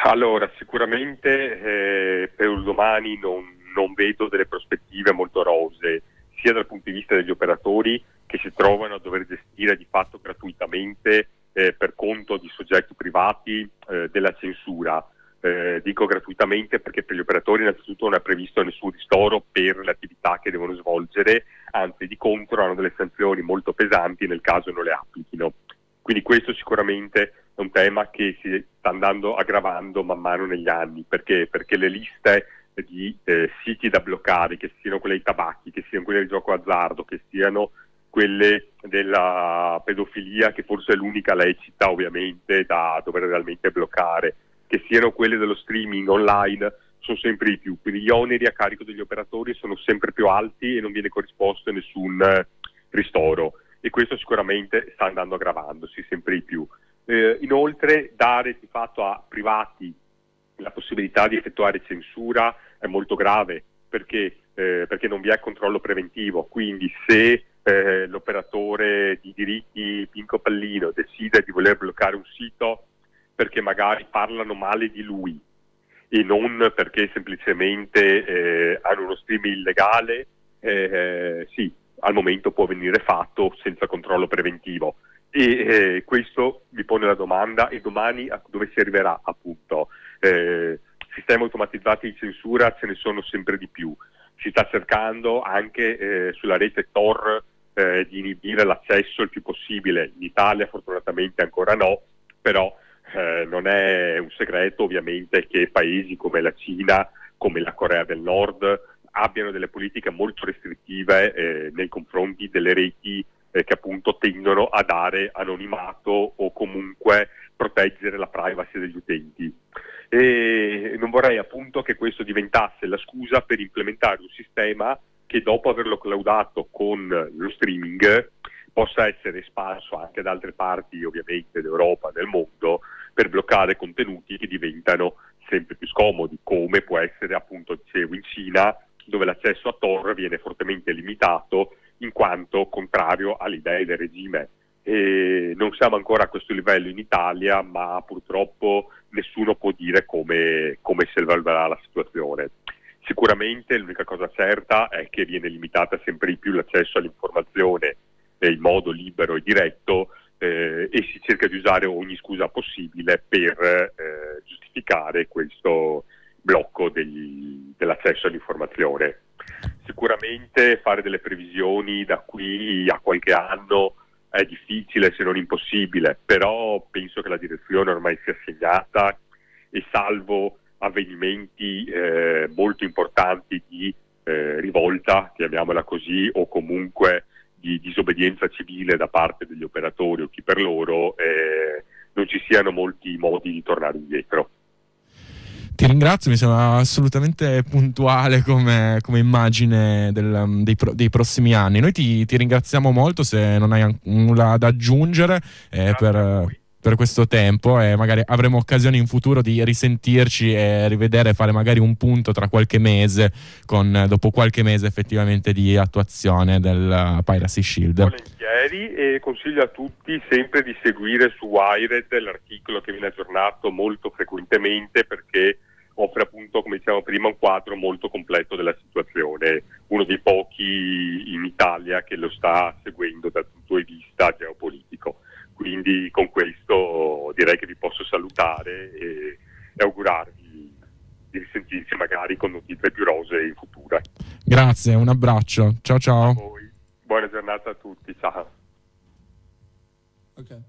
Allora, sicuramente eh, per un domani non, non vedo delle prospettive molto rose sia dal punto di vista degli operatori che si trovano a dover gestire di fatto gratuitamente eh, per conto di soggetti privati eh, della censura. Eh, dico gratuitamente perché per gli operatori innanzitutto non è previsto nessun ristoro per le attività che devono svolgere, anzi di contro hanno delle sanzioni molto pesanti nel caso non le applichino. Quindi questo sicuramente è un tema che si sta andando aggravando man mano negli anni, perché, perché le liste di eh, siti da bloccare, che siano quelle dei tabacchi, che siano quelle del gioco azzardo, che siano quelle della pedofilia, che forse è l'unica lecita ovviamente da dover realmente bloccare, che siano quelle dello streaming online, sono sempre di più. Quindi gli oneri a carico degli operatori sono sempre più alti e non viene corrisposto nessun eh, ristoro. E questo sicuramente sta andando aggravandosi sempre di più. Eh, inoltre dare di fatto a privati la possibilità di effettuare censura è molto grave perché, eh, perché non vi è controllo preventivo, quindi se eh, l'operatore di diritti Pinco Pallino decide di voler bloccare un sito perché magari parlano male di lui e non perché semplicemente eh, hanno uno stream illegale, eh, sì, al momento può venire fatto senza controllo preventivo. E eh, questo mi pone la domanda e domani a dove si arriverà appunto eh, sistemi automatizzati di censura ce ne sono sempre di più. Si sta cercando anche eh, sulla rete Tor eh, di inibire l'accesso il più possibile. In Italia fortunatamente ancora no, però eh, non è un segreto ovviamente che paesi come la Cina, come la Corea del Nord abbiano delle politiche molto restrittive eh, nei confronti delle reti eh, che appunto tendono a dare anonimato o comunque proteggere la privacy degli utenti e non vorrei appunto che questo diventasse la scusa per implementare un sistema che dopo averlo claudato con lo streaming possa essere espanso anche ad altre parti ovviamente d'Europa, del mondo, per bloccare contenuti che diventano sempre più scomodi, come può essere appunto, dicevo, in Cina, dove l'accesso a Tor viene fortemente limitato in quanto contrario alle idee del regime. E non siamo ancora a questo livello in Italia, ma purtroppo nessuno può dire come, come si evolverà la situazione. Sicuramente l'unica cosa certa è che viene limitata sempre di più l'accesso all'informazione in modo libero e diretto eh, e si cerca di usare ogni scusa possibile per eh, giustificare questo blocco degli, dell'accesso all'informazione. Sicuramente fare delle previsioni da qui a qualche anno è difficile se non impossibile, però penso che la direzione ormai sia segnata e salvo avvenimenti eh, molto importanti di eh, rivolta, chiamiamola così, o comunque di disobbedienza civile da parte degli operatori o chi per loro, eh, non ci siano molti modi di tornare indietro. Ti ringrazio, mi sembra assolutamente puntuale come, come immagine del, dei, pro, dei, prossimi anni. Noi ti, ti, ringraziamo molto se non hai nulla da aggiungere eh, per, per, questo tempo e magari avremo occasione in futuro di risentirci e rivedere, fare magari un punto tra qualche mese, con, dopo qualche mese effettivamente di attuazione del uh, Piracy Shield. Volentieri e consiglio a tutti sempre di seguire su Wired l'articolo che viene aggiornato molto frequentemente perché come dicevamo prima, un quadro molto completo della situazione, uno dei pochi in Italia che lo sta seguendo dal punto di vista geopolitico. Quindi con questo direi che vi posso salutare e, e augurarvi di risentirci magari con notizie più rose in futuro. Grazie, un abbraccio. Ciao ciao. Buona giornata a tutti, ciao. Okay.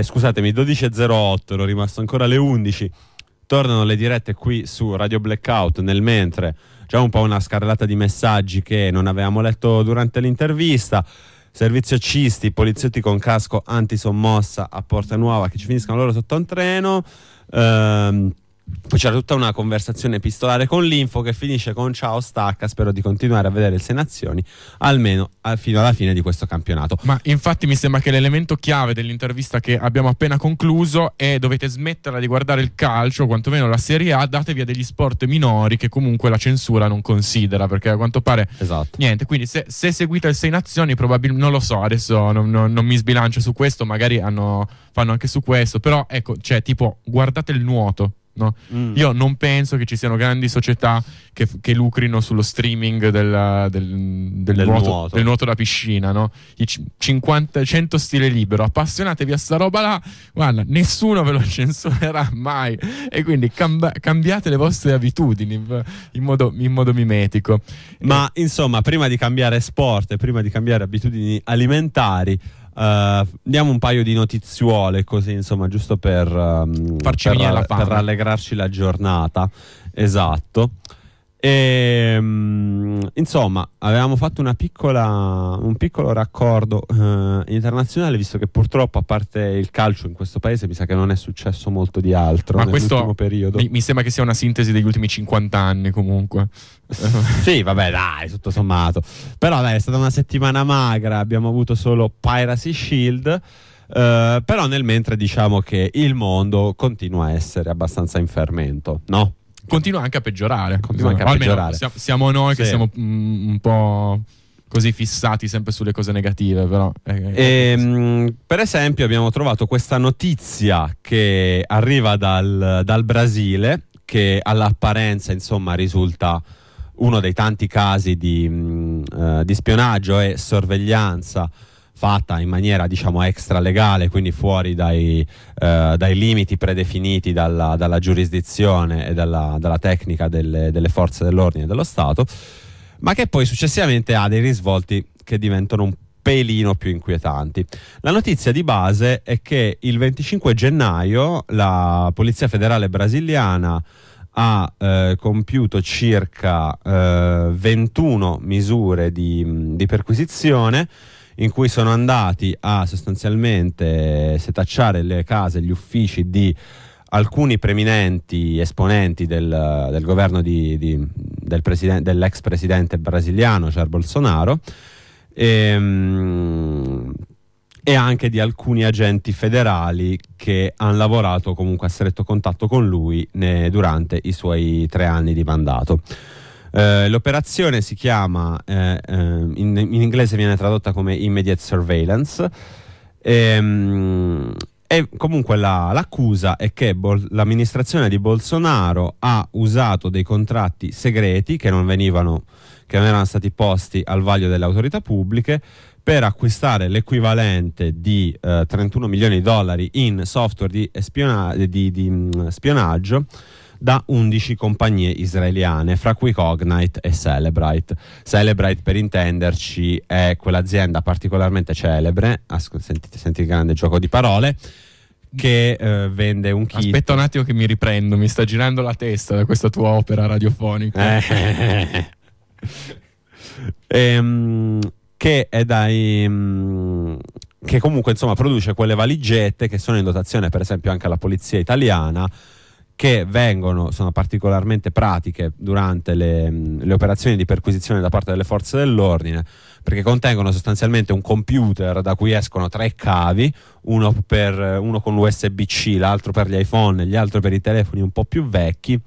11 e scusatemi 12.08 ero rimasto ancora alle 11 tornano le dirette qui su Radio Blackout nel mentre c'è un po' una scarrellata di messaggi che non avevamo letto durante l'intervista. Servizio cisti, poliziotti con casco antisommossa a Porta Nuova che ci finiscano loro sotto un treno. Ehm, Poi c'era tutta una conversazione epistolare con l'info che finisce con ciao stacca, spero di continuare a vedere il Sei Nazioni almeno a- fino alla fine di questo campionato. Ma infatti mi sembra che l'elemento chiave dell'intervista che abbiamo appena concluso è dovete smetterla di guardare il calcio, quantomeno la Serie A, datevi a degli sport minori che comunque la censura non considera, perché a quanto pare Esatto. niente. Quindi se, se seguite il Sei Nazioni probabilmente, non lo so, adesso non, non- non mi sbilancio su questo, magari hanno- fanno anche su questo, però ecco, cioè tipo guardate il nuoto. No? Mm. Io non penso che ci siano grandi società che, che lucrino sullo streaming del, del- del Del nuoto, nuoto. del nuoto da piscina, no? I c- 50, 100 stile libero, appassionatevi a sta roba là, guarda, nessuno ve lo censurerà mai. E quindi camba- cambiate le vostre abitudini in, modo, in modo mimetico. Ma insomma, prima di cambiare sport e prima di cambiare abitudini alimentari, eh, diamo un paio di notiziole così, insomma, giusto per, Farci per, per rallegrarci la giornata. Esatto. E, mm, insomma, avevamo fatto una piccola, un piccolo raccordo eh, internazionale, visto che purtroppo, a parte il calcio in questo paese, mi sa che non è successo molto di altro Ma nell'ultimo periodo. mi, mi sembra che sia una sintesi degli ultimi 50 anni comunque. Sì, vabbè, dai, tutto sommato. Però dai, è stata una settimana magra, abbiamo avuto solo Piracy Shield. eh, però nel mentre diciamo che il mondo continua a essere abbastanza in fermento, no? Continua anche a peggiorare. Continua anche a peggiorare. Siamo, siamo noi che Sì. siamo mm, un po' così fissati sempre sulle cose negative, però. eh, Ehm, per esempio, abbiamo trovato questa notizia che arriva dal, dal Brasile, che all'apparenza, insomma, risulta uno dei tanti casi di, mh, eh, di spionaggio e sorveglianza fatta in maniera diciamo extra legale, quindi fuori dai, eh, dai limiti predefiniti dalla, dalla giurisdizione e dalla, dalla tecnica delle, delle forze dell'ordine e dello Stato, ma che poi successivamente ha dei risvolti che diventano un pelino più inquietanti. La notizia di base è che il 25 gennaio la Polizia Federale Brasiliana ha eh, compiuto circa eh, 21 misure di, di perquisizione in cui sono andati a sostanzialmente setacciare le case, gli uffici di alcuni preminenti esponenti del, del governo di- di- del presiden- dell'ex presidente brasiliano Jair Bolsonaro ehm, e anche di alcuni agenti federali che hanno lavorato comunque a stretto contatto con lui ne- durante i suoi tre anni di mandato. Eh, l'operazione si chiama, eh, eh, in, in inglese viene tradotta come immediate surveillance. Ehm, e comunque la- l'accusa è che Bol- l'amministrazione di Bolsonaro ha usato dei contratti segreti che non venivano che non erano stati posti al vaglio delle autorità pubbliche per acquistare l'equivalente di eh, 31 milioni di dollari in software di, espiona- di- di, mm, spionaggio da 11 compagnie israeliane, fra cui Cognite e Celebrite. Celebrite, per intenderci, è quell'azienda particolarmente celebre, asco- sentite, sentite il grande gioco di parole, che eh, vende un kit. Aspetta un attimo che mi riprendo, mi sta girando la testa da questa tua opera radiofonica. Eh. Ehm, che è dai mm, che comunque insomma produce quelle valigette che sono in dotazione per esempio anche alla polizia italiana che vengono, sono particolarmente pratiche durante le, le operazioni di perquisizione da parte delle forze dell'ordine, perché contengono sostanzialmente un computer da cui escono tre cavi, uno, per, uno con l'USB-C, l'altro per gli iPhone e gli altri per i telefoni un po' più vecchi,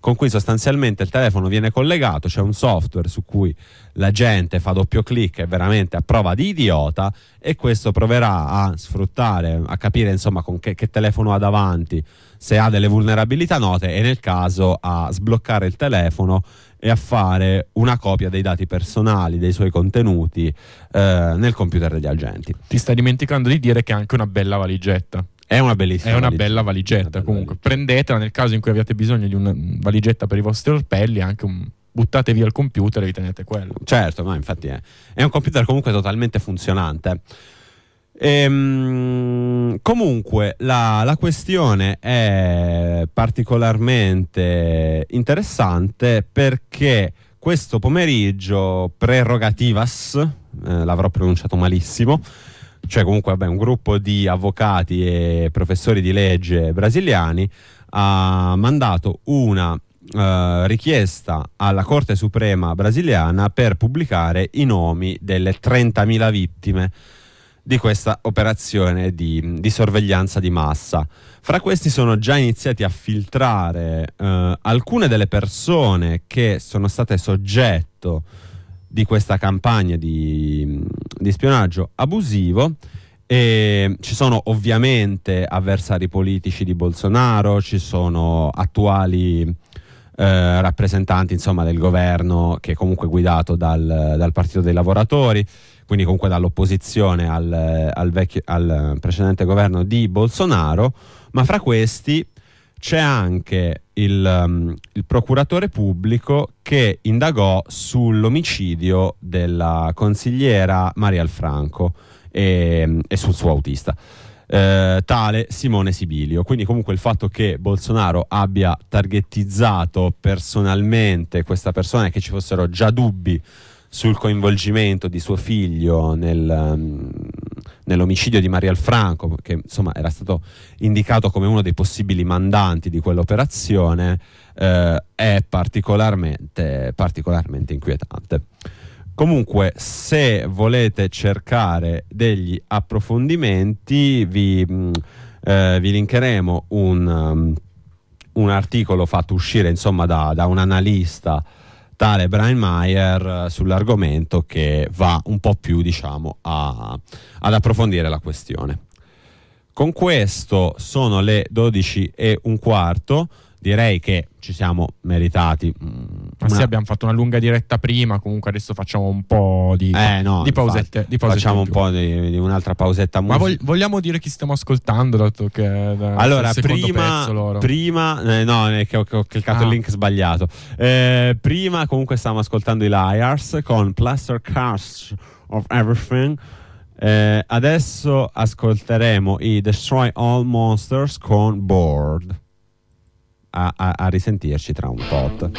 con cui sostanzialmente il telefono viene collegato, c'è un software su cui la gente fa doppio clic e veramente a prova di idiota e questo proverà a sfruttare, a capire insomma con che, che telefono ha davanti, se ha delle vulnerabilità note e nel caso a sbloccare il telefono e a fare una copia dei dati personali, dei suoi contenuti eh, nel computer degli agenti. Ti stai dimenticando di dire che è anche una bella valigetta. È una bellissima È una valigetta. bella valigetta. Comunque, prendetela nel caso in cui abbiate bisogno di una valigetta per i vostri orpelli. Anche un, buttate via il computer e vi tenete quello. Certo, ma infatti è, è un computer comunque totalmente funzionante. Ehm, comunque la, la questione è particolarmente interessante perché questo pomeriggio Prerogativas, eh, l'avrò pronunciato malissimo, cioè comunque vabbè, un gruppo di avvocati e professori di legge brasiliani, ha mandato una eh, richiesta alla Corte Suprema brasiliana per pubblicare i nomi delle 30.000 vittime di questa operazione di, di sorveglianza di massa. Fra questi sono già iniziati a filtrare eh, alcune delle persone che sono state soggetto di questa campagna di, di spionaggio abusivo. E ci sono ovviamente avversari politici di Bolsonaro, ci sono attuali eh, rappresentanti insomma, del governo che è comunque guidato dal, dal Partito dei Lavoratori, quindi comunque dall'opposizione al, al, vecchio, al precedente governo di Bolsonaro, ma fra questi c'è anche il, um, il, procuratore pubblico che indagò sull'omicidio della consigliera Maria Alfranco e, e sul suo autista. Eh, tale Simone Sibilio. Quindi comunque il fatto che Bolsonaro abbia targettizzato personalmente questa persona e che ci fossero già dubbi sul coinvolgimento di suo figlio nel, um, nell'omicidio di Maria Alfranco, che insomma era stato indicato come uno dei possibili mandanti di quell'operazione, eh, è particolarmente, particolarmente inquietante. Comunque, se volete cercare degli approfondimenti, vi, mh, eh, vi linkeremo un, um, un, articolo fatto uscire insomma, da, da un analista tale Brian Mayer eh, sull'argomento che va un po' più diciamo, a, ad approfondire la questione. Con questo sono le 12 e un quarto direi che ci siamo meritati. Ma una... sì, abbiamo fatto una lunga diretta prima, comunque adesso facciamo un po' di, eh, no, di pausette. Di pausette facciamo un po' di, di, un'altra pausetta musica. Ma vogliamo dire chi stiamo ascoltando, dato che allora, prima, prima eh, no, che ho, ho cliccato ah. il link sbagliato. Eh, prima comunque stavamo ascoltando i Liars con Plaster Cast of Everything. Eh, adesso ascolteremo i Destroy All Monsters con Board a, a, a risentirci tra un tot.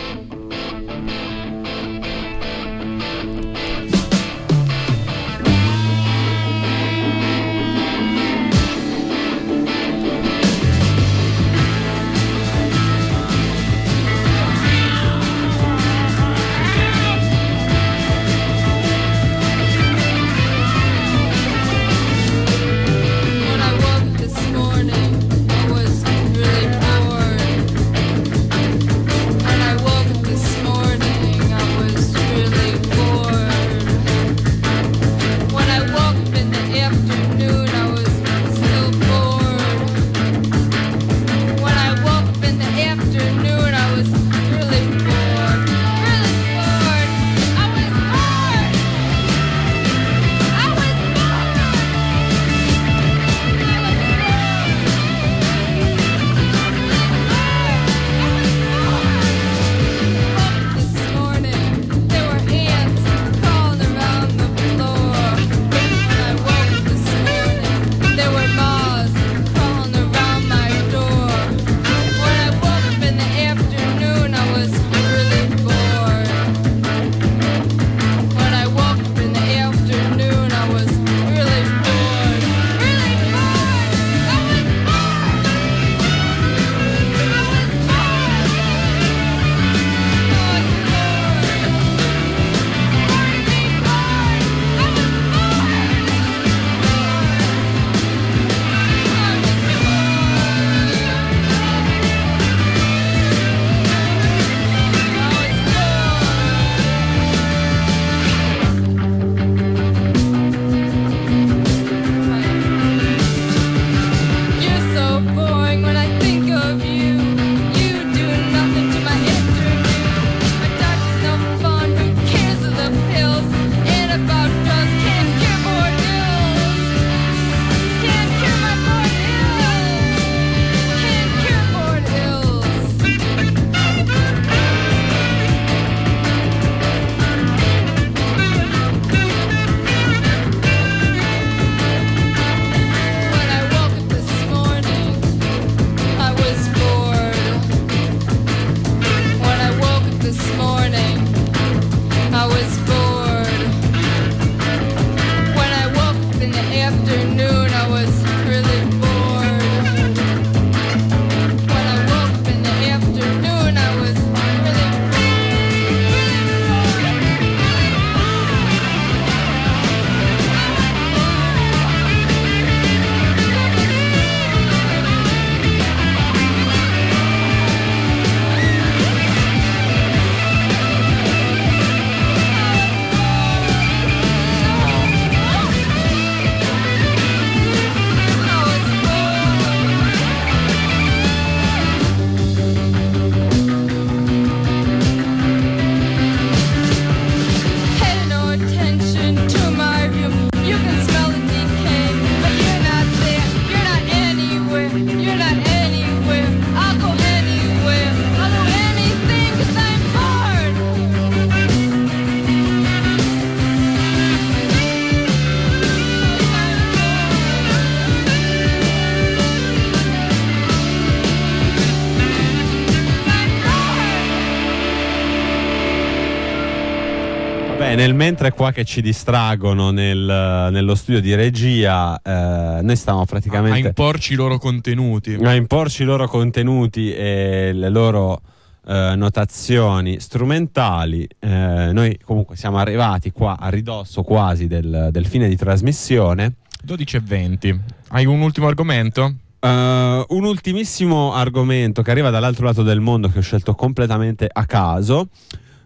Beh, nel mentre qua che ci distraggono nel- nello studio di regia, eh, noi stiamo A praticamente imporci i loro contenuti. a imporci i loro contenuti e le loro eh, notazioni strumentali. Eh, noi comunque siamo arrivati qua a ridosso quasi del, del fine di trasmissione. 12 e 20. Hai un ultimo argomento? Eh, un ultimissimo argomento che arriva dall'altro lato del mondo che ho scelto completamente a caso,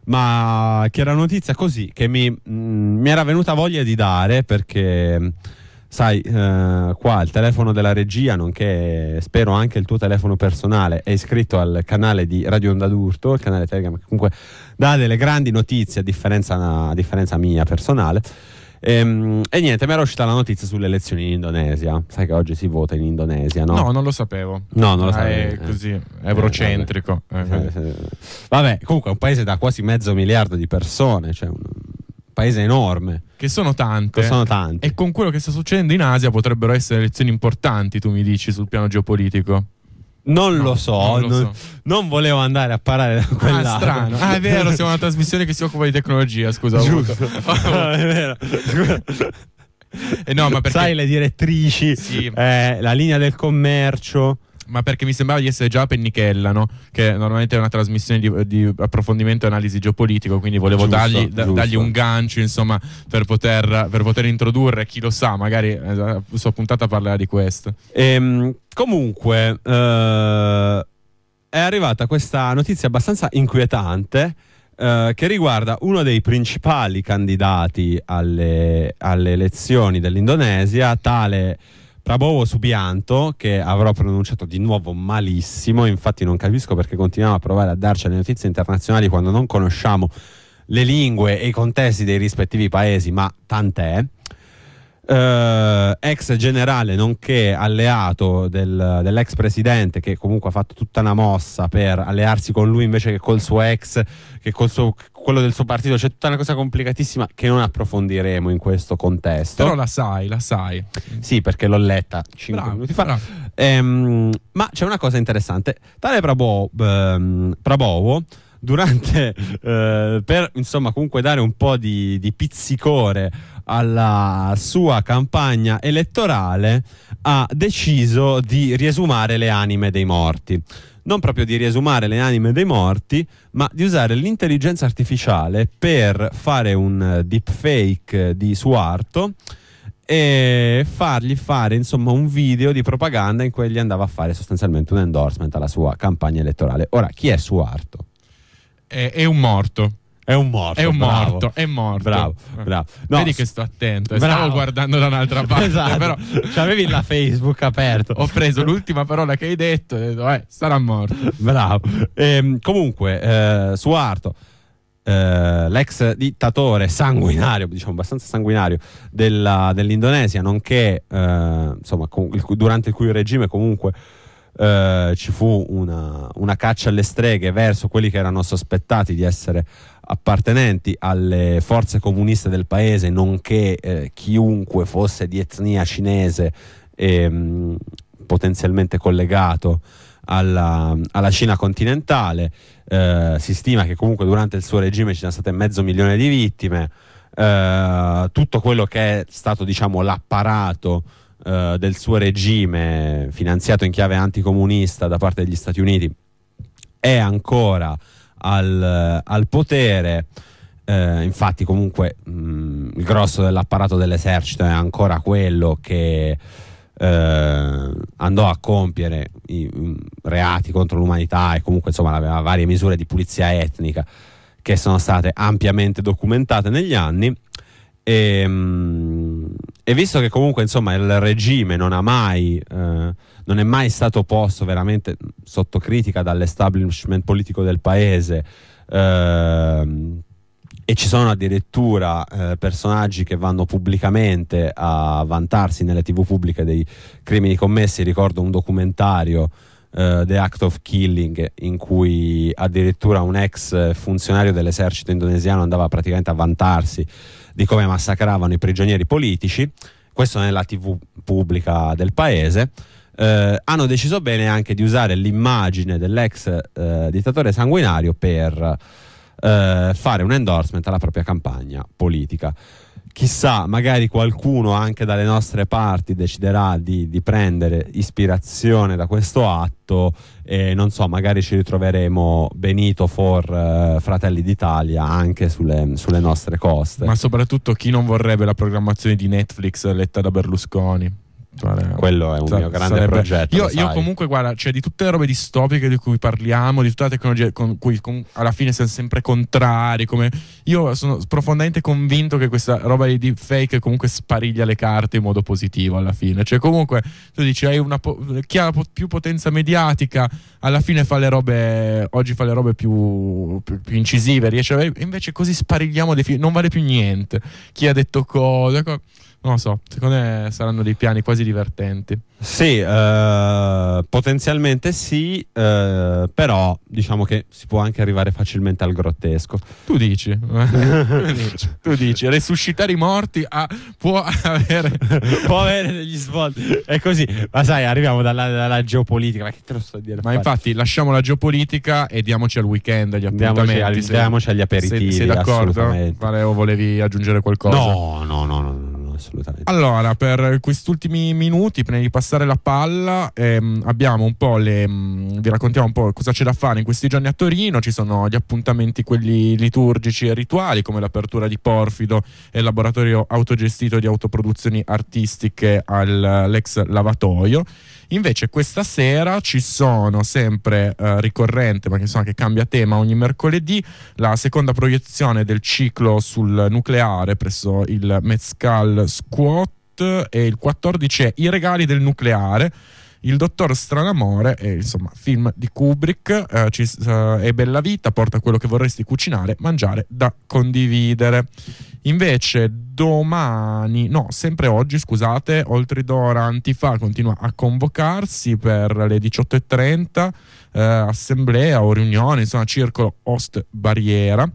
ma che era una notizia così che mi, mm, mi era venuta voglia di dare perché, sai, eh, qua il telefono della regia, nonché spero anche il tuo telefono personale, è iscritto al canale di Radio Onda d'Urto, il canale Telegram che comunque dà delle grandi notizie a differenza, a differenza mia personale. Ehm, E, niente, mi era uscita la notizia sulle elezioni in Indonesia. Sai che oggi si vota in Indonesia, no? No, non lo sapevo. No, non lo Ah, sapevo. È così, eurocentrico. Eh, Eh, sì. Vabbè, comunque è un paese da quasi mezzo miliardo di persone, cioè un paese enorme. Che sono tante. Che sono tanti. E con quello che sta succedendo in Asia potrebbero essere elezioni importanti, tu mi dici, sul piano geopolitico. Non No, lo so, non non, lo so. non volevo andare a parlare da quel Ah, strano. Ah, è vero, siamo una trasmissione che si occupa di tecnologia, scusa. Giusto. è vero. Eh, no, ma perché... Sai le direttrici, Sì. eh, la linea del commercio. Ma perché mi sembrava di essere già a Pennichella, no? Che normalmente è una trasmissione di, di approfondimento e analisi geopolitico, quindi volevo Giusto, dargli, da- giusto. dargli un gancio, insomma, per poter, per poter introdurre, chi lo sa, magari eh, la sua puntata parlerà di questo. Ehm, comunque, eh, è arrivata questa notizia abbastanza inquietante eh, che riguarda uno dei principali candidati alle, alle elezioni dell'Indonesia, tale Prabowo Subianto, che avrò pronunciato di nuovo malissimo, infatti non capisco perché continuiamo a provare a darci le notizie internazionali quando non conosciamo le lingue e i contesti dei rispettivi paesi, ma tant'è. Eh, ex generale nonché alleato del- dell'ex presidente che comunque ha fatto tutta una mossa per allearsi con lui invece che col suo ex che col suo, quello del suo partito c'è tutta una cosa complicatissima che non approfondiremo in questo contesto Però la sai, la sai. sì perché l'ho letta 5 Bravo, minuti fa. Ehm, ma c'è una cosa interessante. Tale Prabowo, ehm, Prabowo, durante eh, per insomma comunque dare un po' di, di pizzicore alla sua campagna elettorale, ha deciso di riesumare le anime dei morti. Non proprio di riesumare le anime dei morti, ma di usare l'intelligenza artificiale per fare un eh, deepfake di Suarto e fargli fare insomma un video di propaganda in cui gli andava a fare sostanzialmente un endorsement alla sua campagna elettorale. Ora, chi è Suarto? È, è un morto. È un morto. È un bravo. morto, è morto. Bravo, Eh. bravo. No, Vedi che sto attento, eh, Bravo. stavo guardando da un'altra parte, Esatto. però C'avevi la Facebook aperto. ho preso l'ultima parola che hai detto e ho detto, eh, sarà morto. Bravo. Ehm, comunque, eh, Suarto, eh, l'ex dittatore sanguinario, diciamo abbastanza sanguinario della- dell'Indonesia, nonché eh, insomma, con- il durante il cui regime comunque eh, ci fu una, una caccia alle streghe verso quelli che erano sospettati di essere appartenenti alle forze comuniste del paese, nonché eh, chiunque fosse di etnia cinese e mh, potenzialmente collegato alla, alla Cina continentale. Eh, si stima che comunque durante il suo regime ci siano state mezzo milione di vittime. Eh, tutto quello che è stato diciamo l'apparato eh, del suo regime finanziato in chiave anticomunista da parte degli Stati Uniti è ancora al, al potere. Eh, infatti, comunque, mh, il grosso dell'apparato dell'esercito è ancora quello che eh, andò a compiere i mh, reati contro l'umanità e comunque insomma aveva varie misure di pulizia etnica che sono state ampiamente documentate negli anni. E, mh, e visto che comunque insomma il regime non ha mai eh, non è mai stato posto veramente sotto critica dall'establishment politico del paese ehm, e ci sono addirittura eh, personaggi che vanno pubblicamente a vantarsi nelle tv pubbliche dei crimini commessi ricordo un documentario eh, The Act of Killing in cui addirittura un ex funzionario dell'esercito indonesiano andava praticamente a vantarsi di come massacravano i prigionieri politici questo nella tv pubblica del paese eh, hanno deciso bene anche di usare l'immagine dell'ex eh, dittatore sanguinario per eh, fare un endorsement alla propria campagna politica. Chissà, magari qualcuno anche dalle nostre parti deciderà di, di prendere ispirazione da questo atto e non so, magari ci ritroveremo Benito for eh, Fratelli d'Italia anche sulle, sulle nostre coste. Ma soprattutto chi non vorrebbe la programmazione di Netflix letta da Berlusconi? Quello è un mio grande sarebbe- progetto. Io, io comunque, guarda, cioè di tutte le robe distopiche di cui parliamo, di tutta la tecnologia con cui con- alla fine siamo sempre contrari. Come... Io sono profondamente convinto che questa roba di deepfake comunque spariglia le carte in modo positivo alla fine. Cioè, comunque, tu dici, hai una po- chi ha più potenza mediatica, alla fine fa le robe. Oggi fa le robe più, più- più incisive, riesce a avere. Invece così sparigliamo film, non vale più niente. Chi ha detto cosa. co- Non lo so, secondo me saranno dei piani quasi divertenti. Sì, eh, potenzialmente sì, eh, però diciamo che si può anche arrivare facilmente al grottesco. Tu dici, tu dici, resuscitare i morti ah, può avere può avere degli svolti. È così, ma sai, arriviamo dalla, dalla geopolitica. Ma che te lo sto a dire? Ma infatti lasciamo la geopolitica e diamoci al weekend, agli Diamoci appuntamenti. al- diamoci agli aperitivi, Sei, sei d'accordo? assolutamente. Vale, o volevi aggiungere qualcosa? No, no, assolutamente. Allora, per quest'ultimi minuti, prima di passare la palla, ehm, abbiamo un po' le. mm, vi raccontiamo un po' cosa c'è da fare in questi giorni a Torino. Ci sono gli appuntamenti, quelli liturgici e rituali, come l'apertura di Porfido e il laboratorio autogestito di autoproduzioni artistiche all'ex lavatoio. Invece questa sera ci sono sempre eh, ricorrente, ma che, insomma, che cambia tema ogni mercoledì, la seconda proiezione del ciclo sul nucleare presso il Mezcal Squat e il 14 è I regali del nucleare. Il dottor Stranamore, è, insomma, film di Kubrick, eh, ci- eh, è bella vita, porta quello che vorresti cucinare, mangiare da condividere. Invece domani, no, sempre oggi, scusate, Oltridora Antifa continua a convocarsi per le 18.30, eh, assemblea o riunione, insomma, circolo host barriera.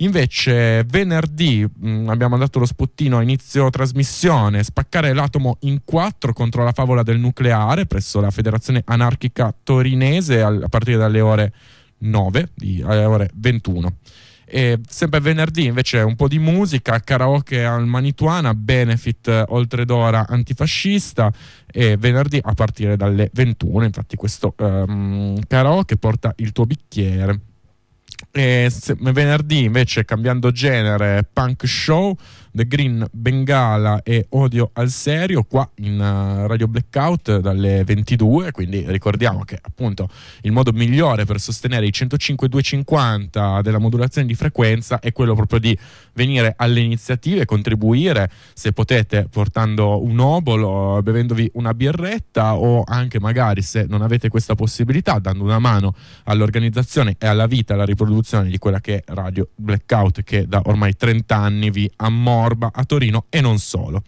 Invece venerdì mh, abbiamo dato lo spottino a inizio trasmissione Spaccare l'atomo in quattro contro la favola del nucleare presso la Federazione Anarchica Torinese a partire dalle ore 9, di- alle ore 21. E sempre venerdì invece un po' di musica, karaoke al Manituana, benefit eh, Oltredora antifascista e venerdì a partire dalle 21, infatti questo ehm, karaoke porta il tuo bicchiere. E se- venerdì invece cambiando genere punk show The Green Bengala e Odio al serio qua in eh, Radio Blackout dalle 22 quindi ricordiamo che appunto il modo migliore per sostenere i 105-250 della modulazione di frequenza è quello proprio di venire alle iniziative contribuire se potete portando un obolo bevendovi una birretta o anche magari se non avete questa possibilità dando una mano all'organizzazione e alla vita alla riproduzione di quella che è Radio Blackout che da ormai 30 anni vi ammorba a Torino e non solo.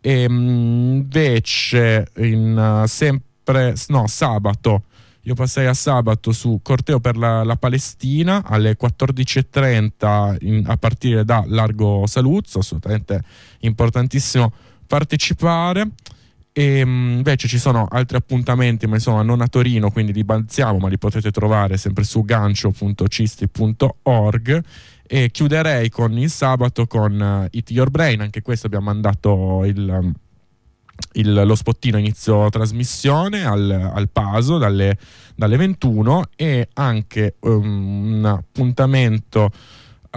E, mm, invece in uh, sempre no, sabato io passai a sabato su Corteo per la, la Palestina alle 14.30 in- a partire da Largo Saluzzo, assolutamente importantissimo partecipare. E mm, invece ci sono altri appuntamenti, ma insomma non a Torino, quindi li balziamo, ma li potete trovare sempre su gancio.cisti.org. E chiuderei con il sabato con eh, Eat Your Brain, anche questo abbiamo mandato il, um, il- lo spottino inizio trasmissione al, al Paso dalle, dalle 21 e anche um, un appuntamento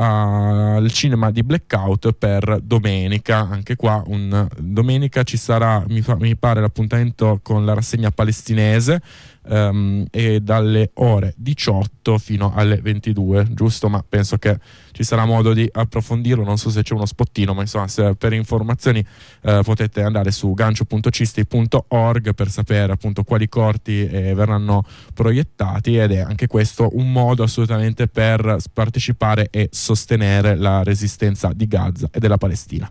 al cinema di Blackout per domenica. Anche qua, un, domenica ci sarà, mi, fa- mi pare, l'appuntamento con la rassegna palestinese ehm, e dalle ore 18 fino alle 22, giusto? Ma penso che ci sarà modo di approfondirlo. Non so se c'è uno spottino, ma insomma, per informazioni eh, potete andare su gancio.cisti.org per sapere appunto quali corti eh, verranno proiettati ed è anche questo un modo assolutamente per partecipare e sostenere la resistenza di Gaza e della Palestina.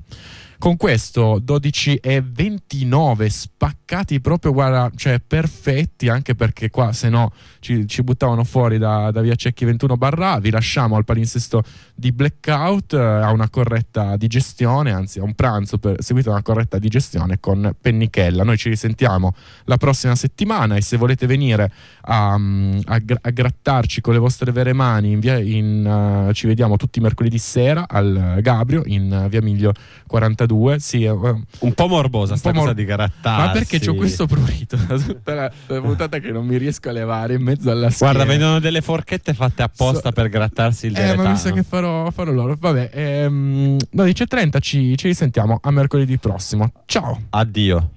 Con questo 12 e 29 spaccati proprio, guarda, cioè perfetti, anche perché qua se no ci, ci buttavano fuori da, da via Cecchi 21 barra. Vi lasciamo al palinsesto di Blackout eh, a una corretta digestione, anzi a un pranzo per, seguito da una corretta digestione con Pennichella. Noi ci risentiamo la prossima settimana e se volete venire a, a, a grattarci con le vostre vere mani, in via, in, uh, ci vediamo tutti i mercoledì sera al Gabrio in uh, via Miglio 42. Sì, uh, un po' morbosa un sta po' cosa mor- di grattarsi. Ma perché ho questo prurito da tutta la, la puntata che non mi riesco a levare in mezzo alla schiena. Guarda, vendono delle forchette fatte apposta So- per grattarsi il Eh, deretano. ma mi sa che farò, farò loro. Vabbè, ehm, 12.30 ci, ci risentiamo a mercoledì prossimo. Ciao. Addio.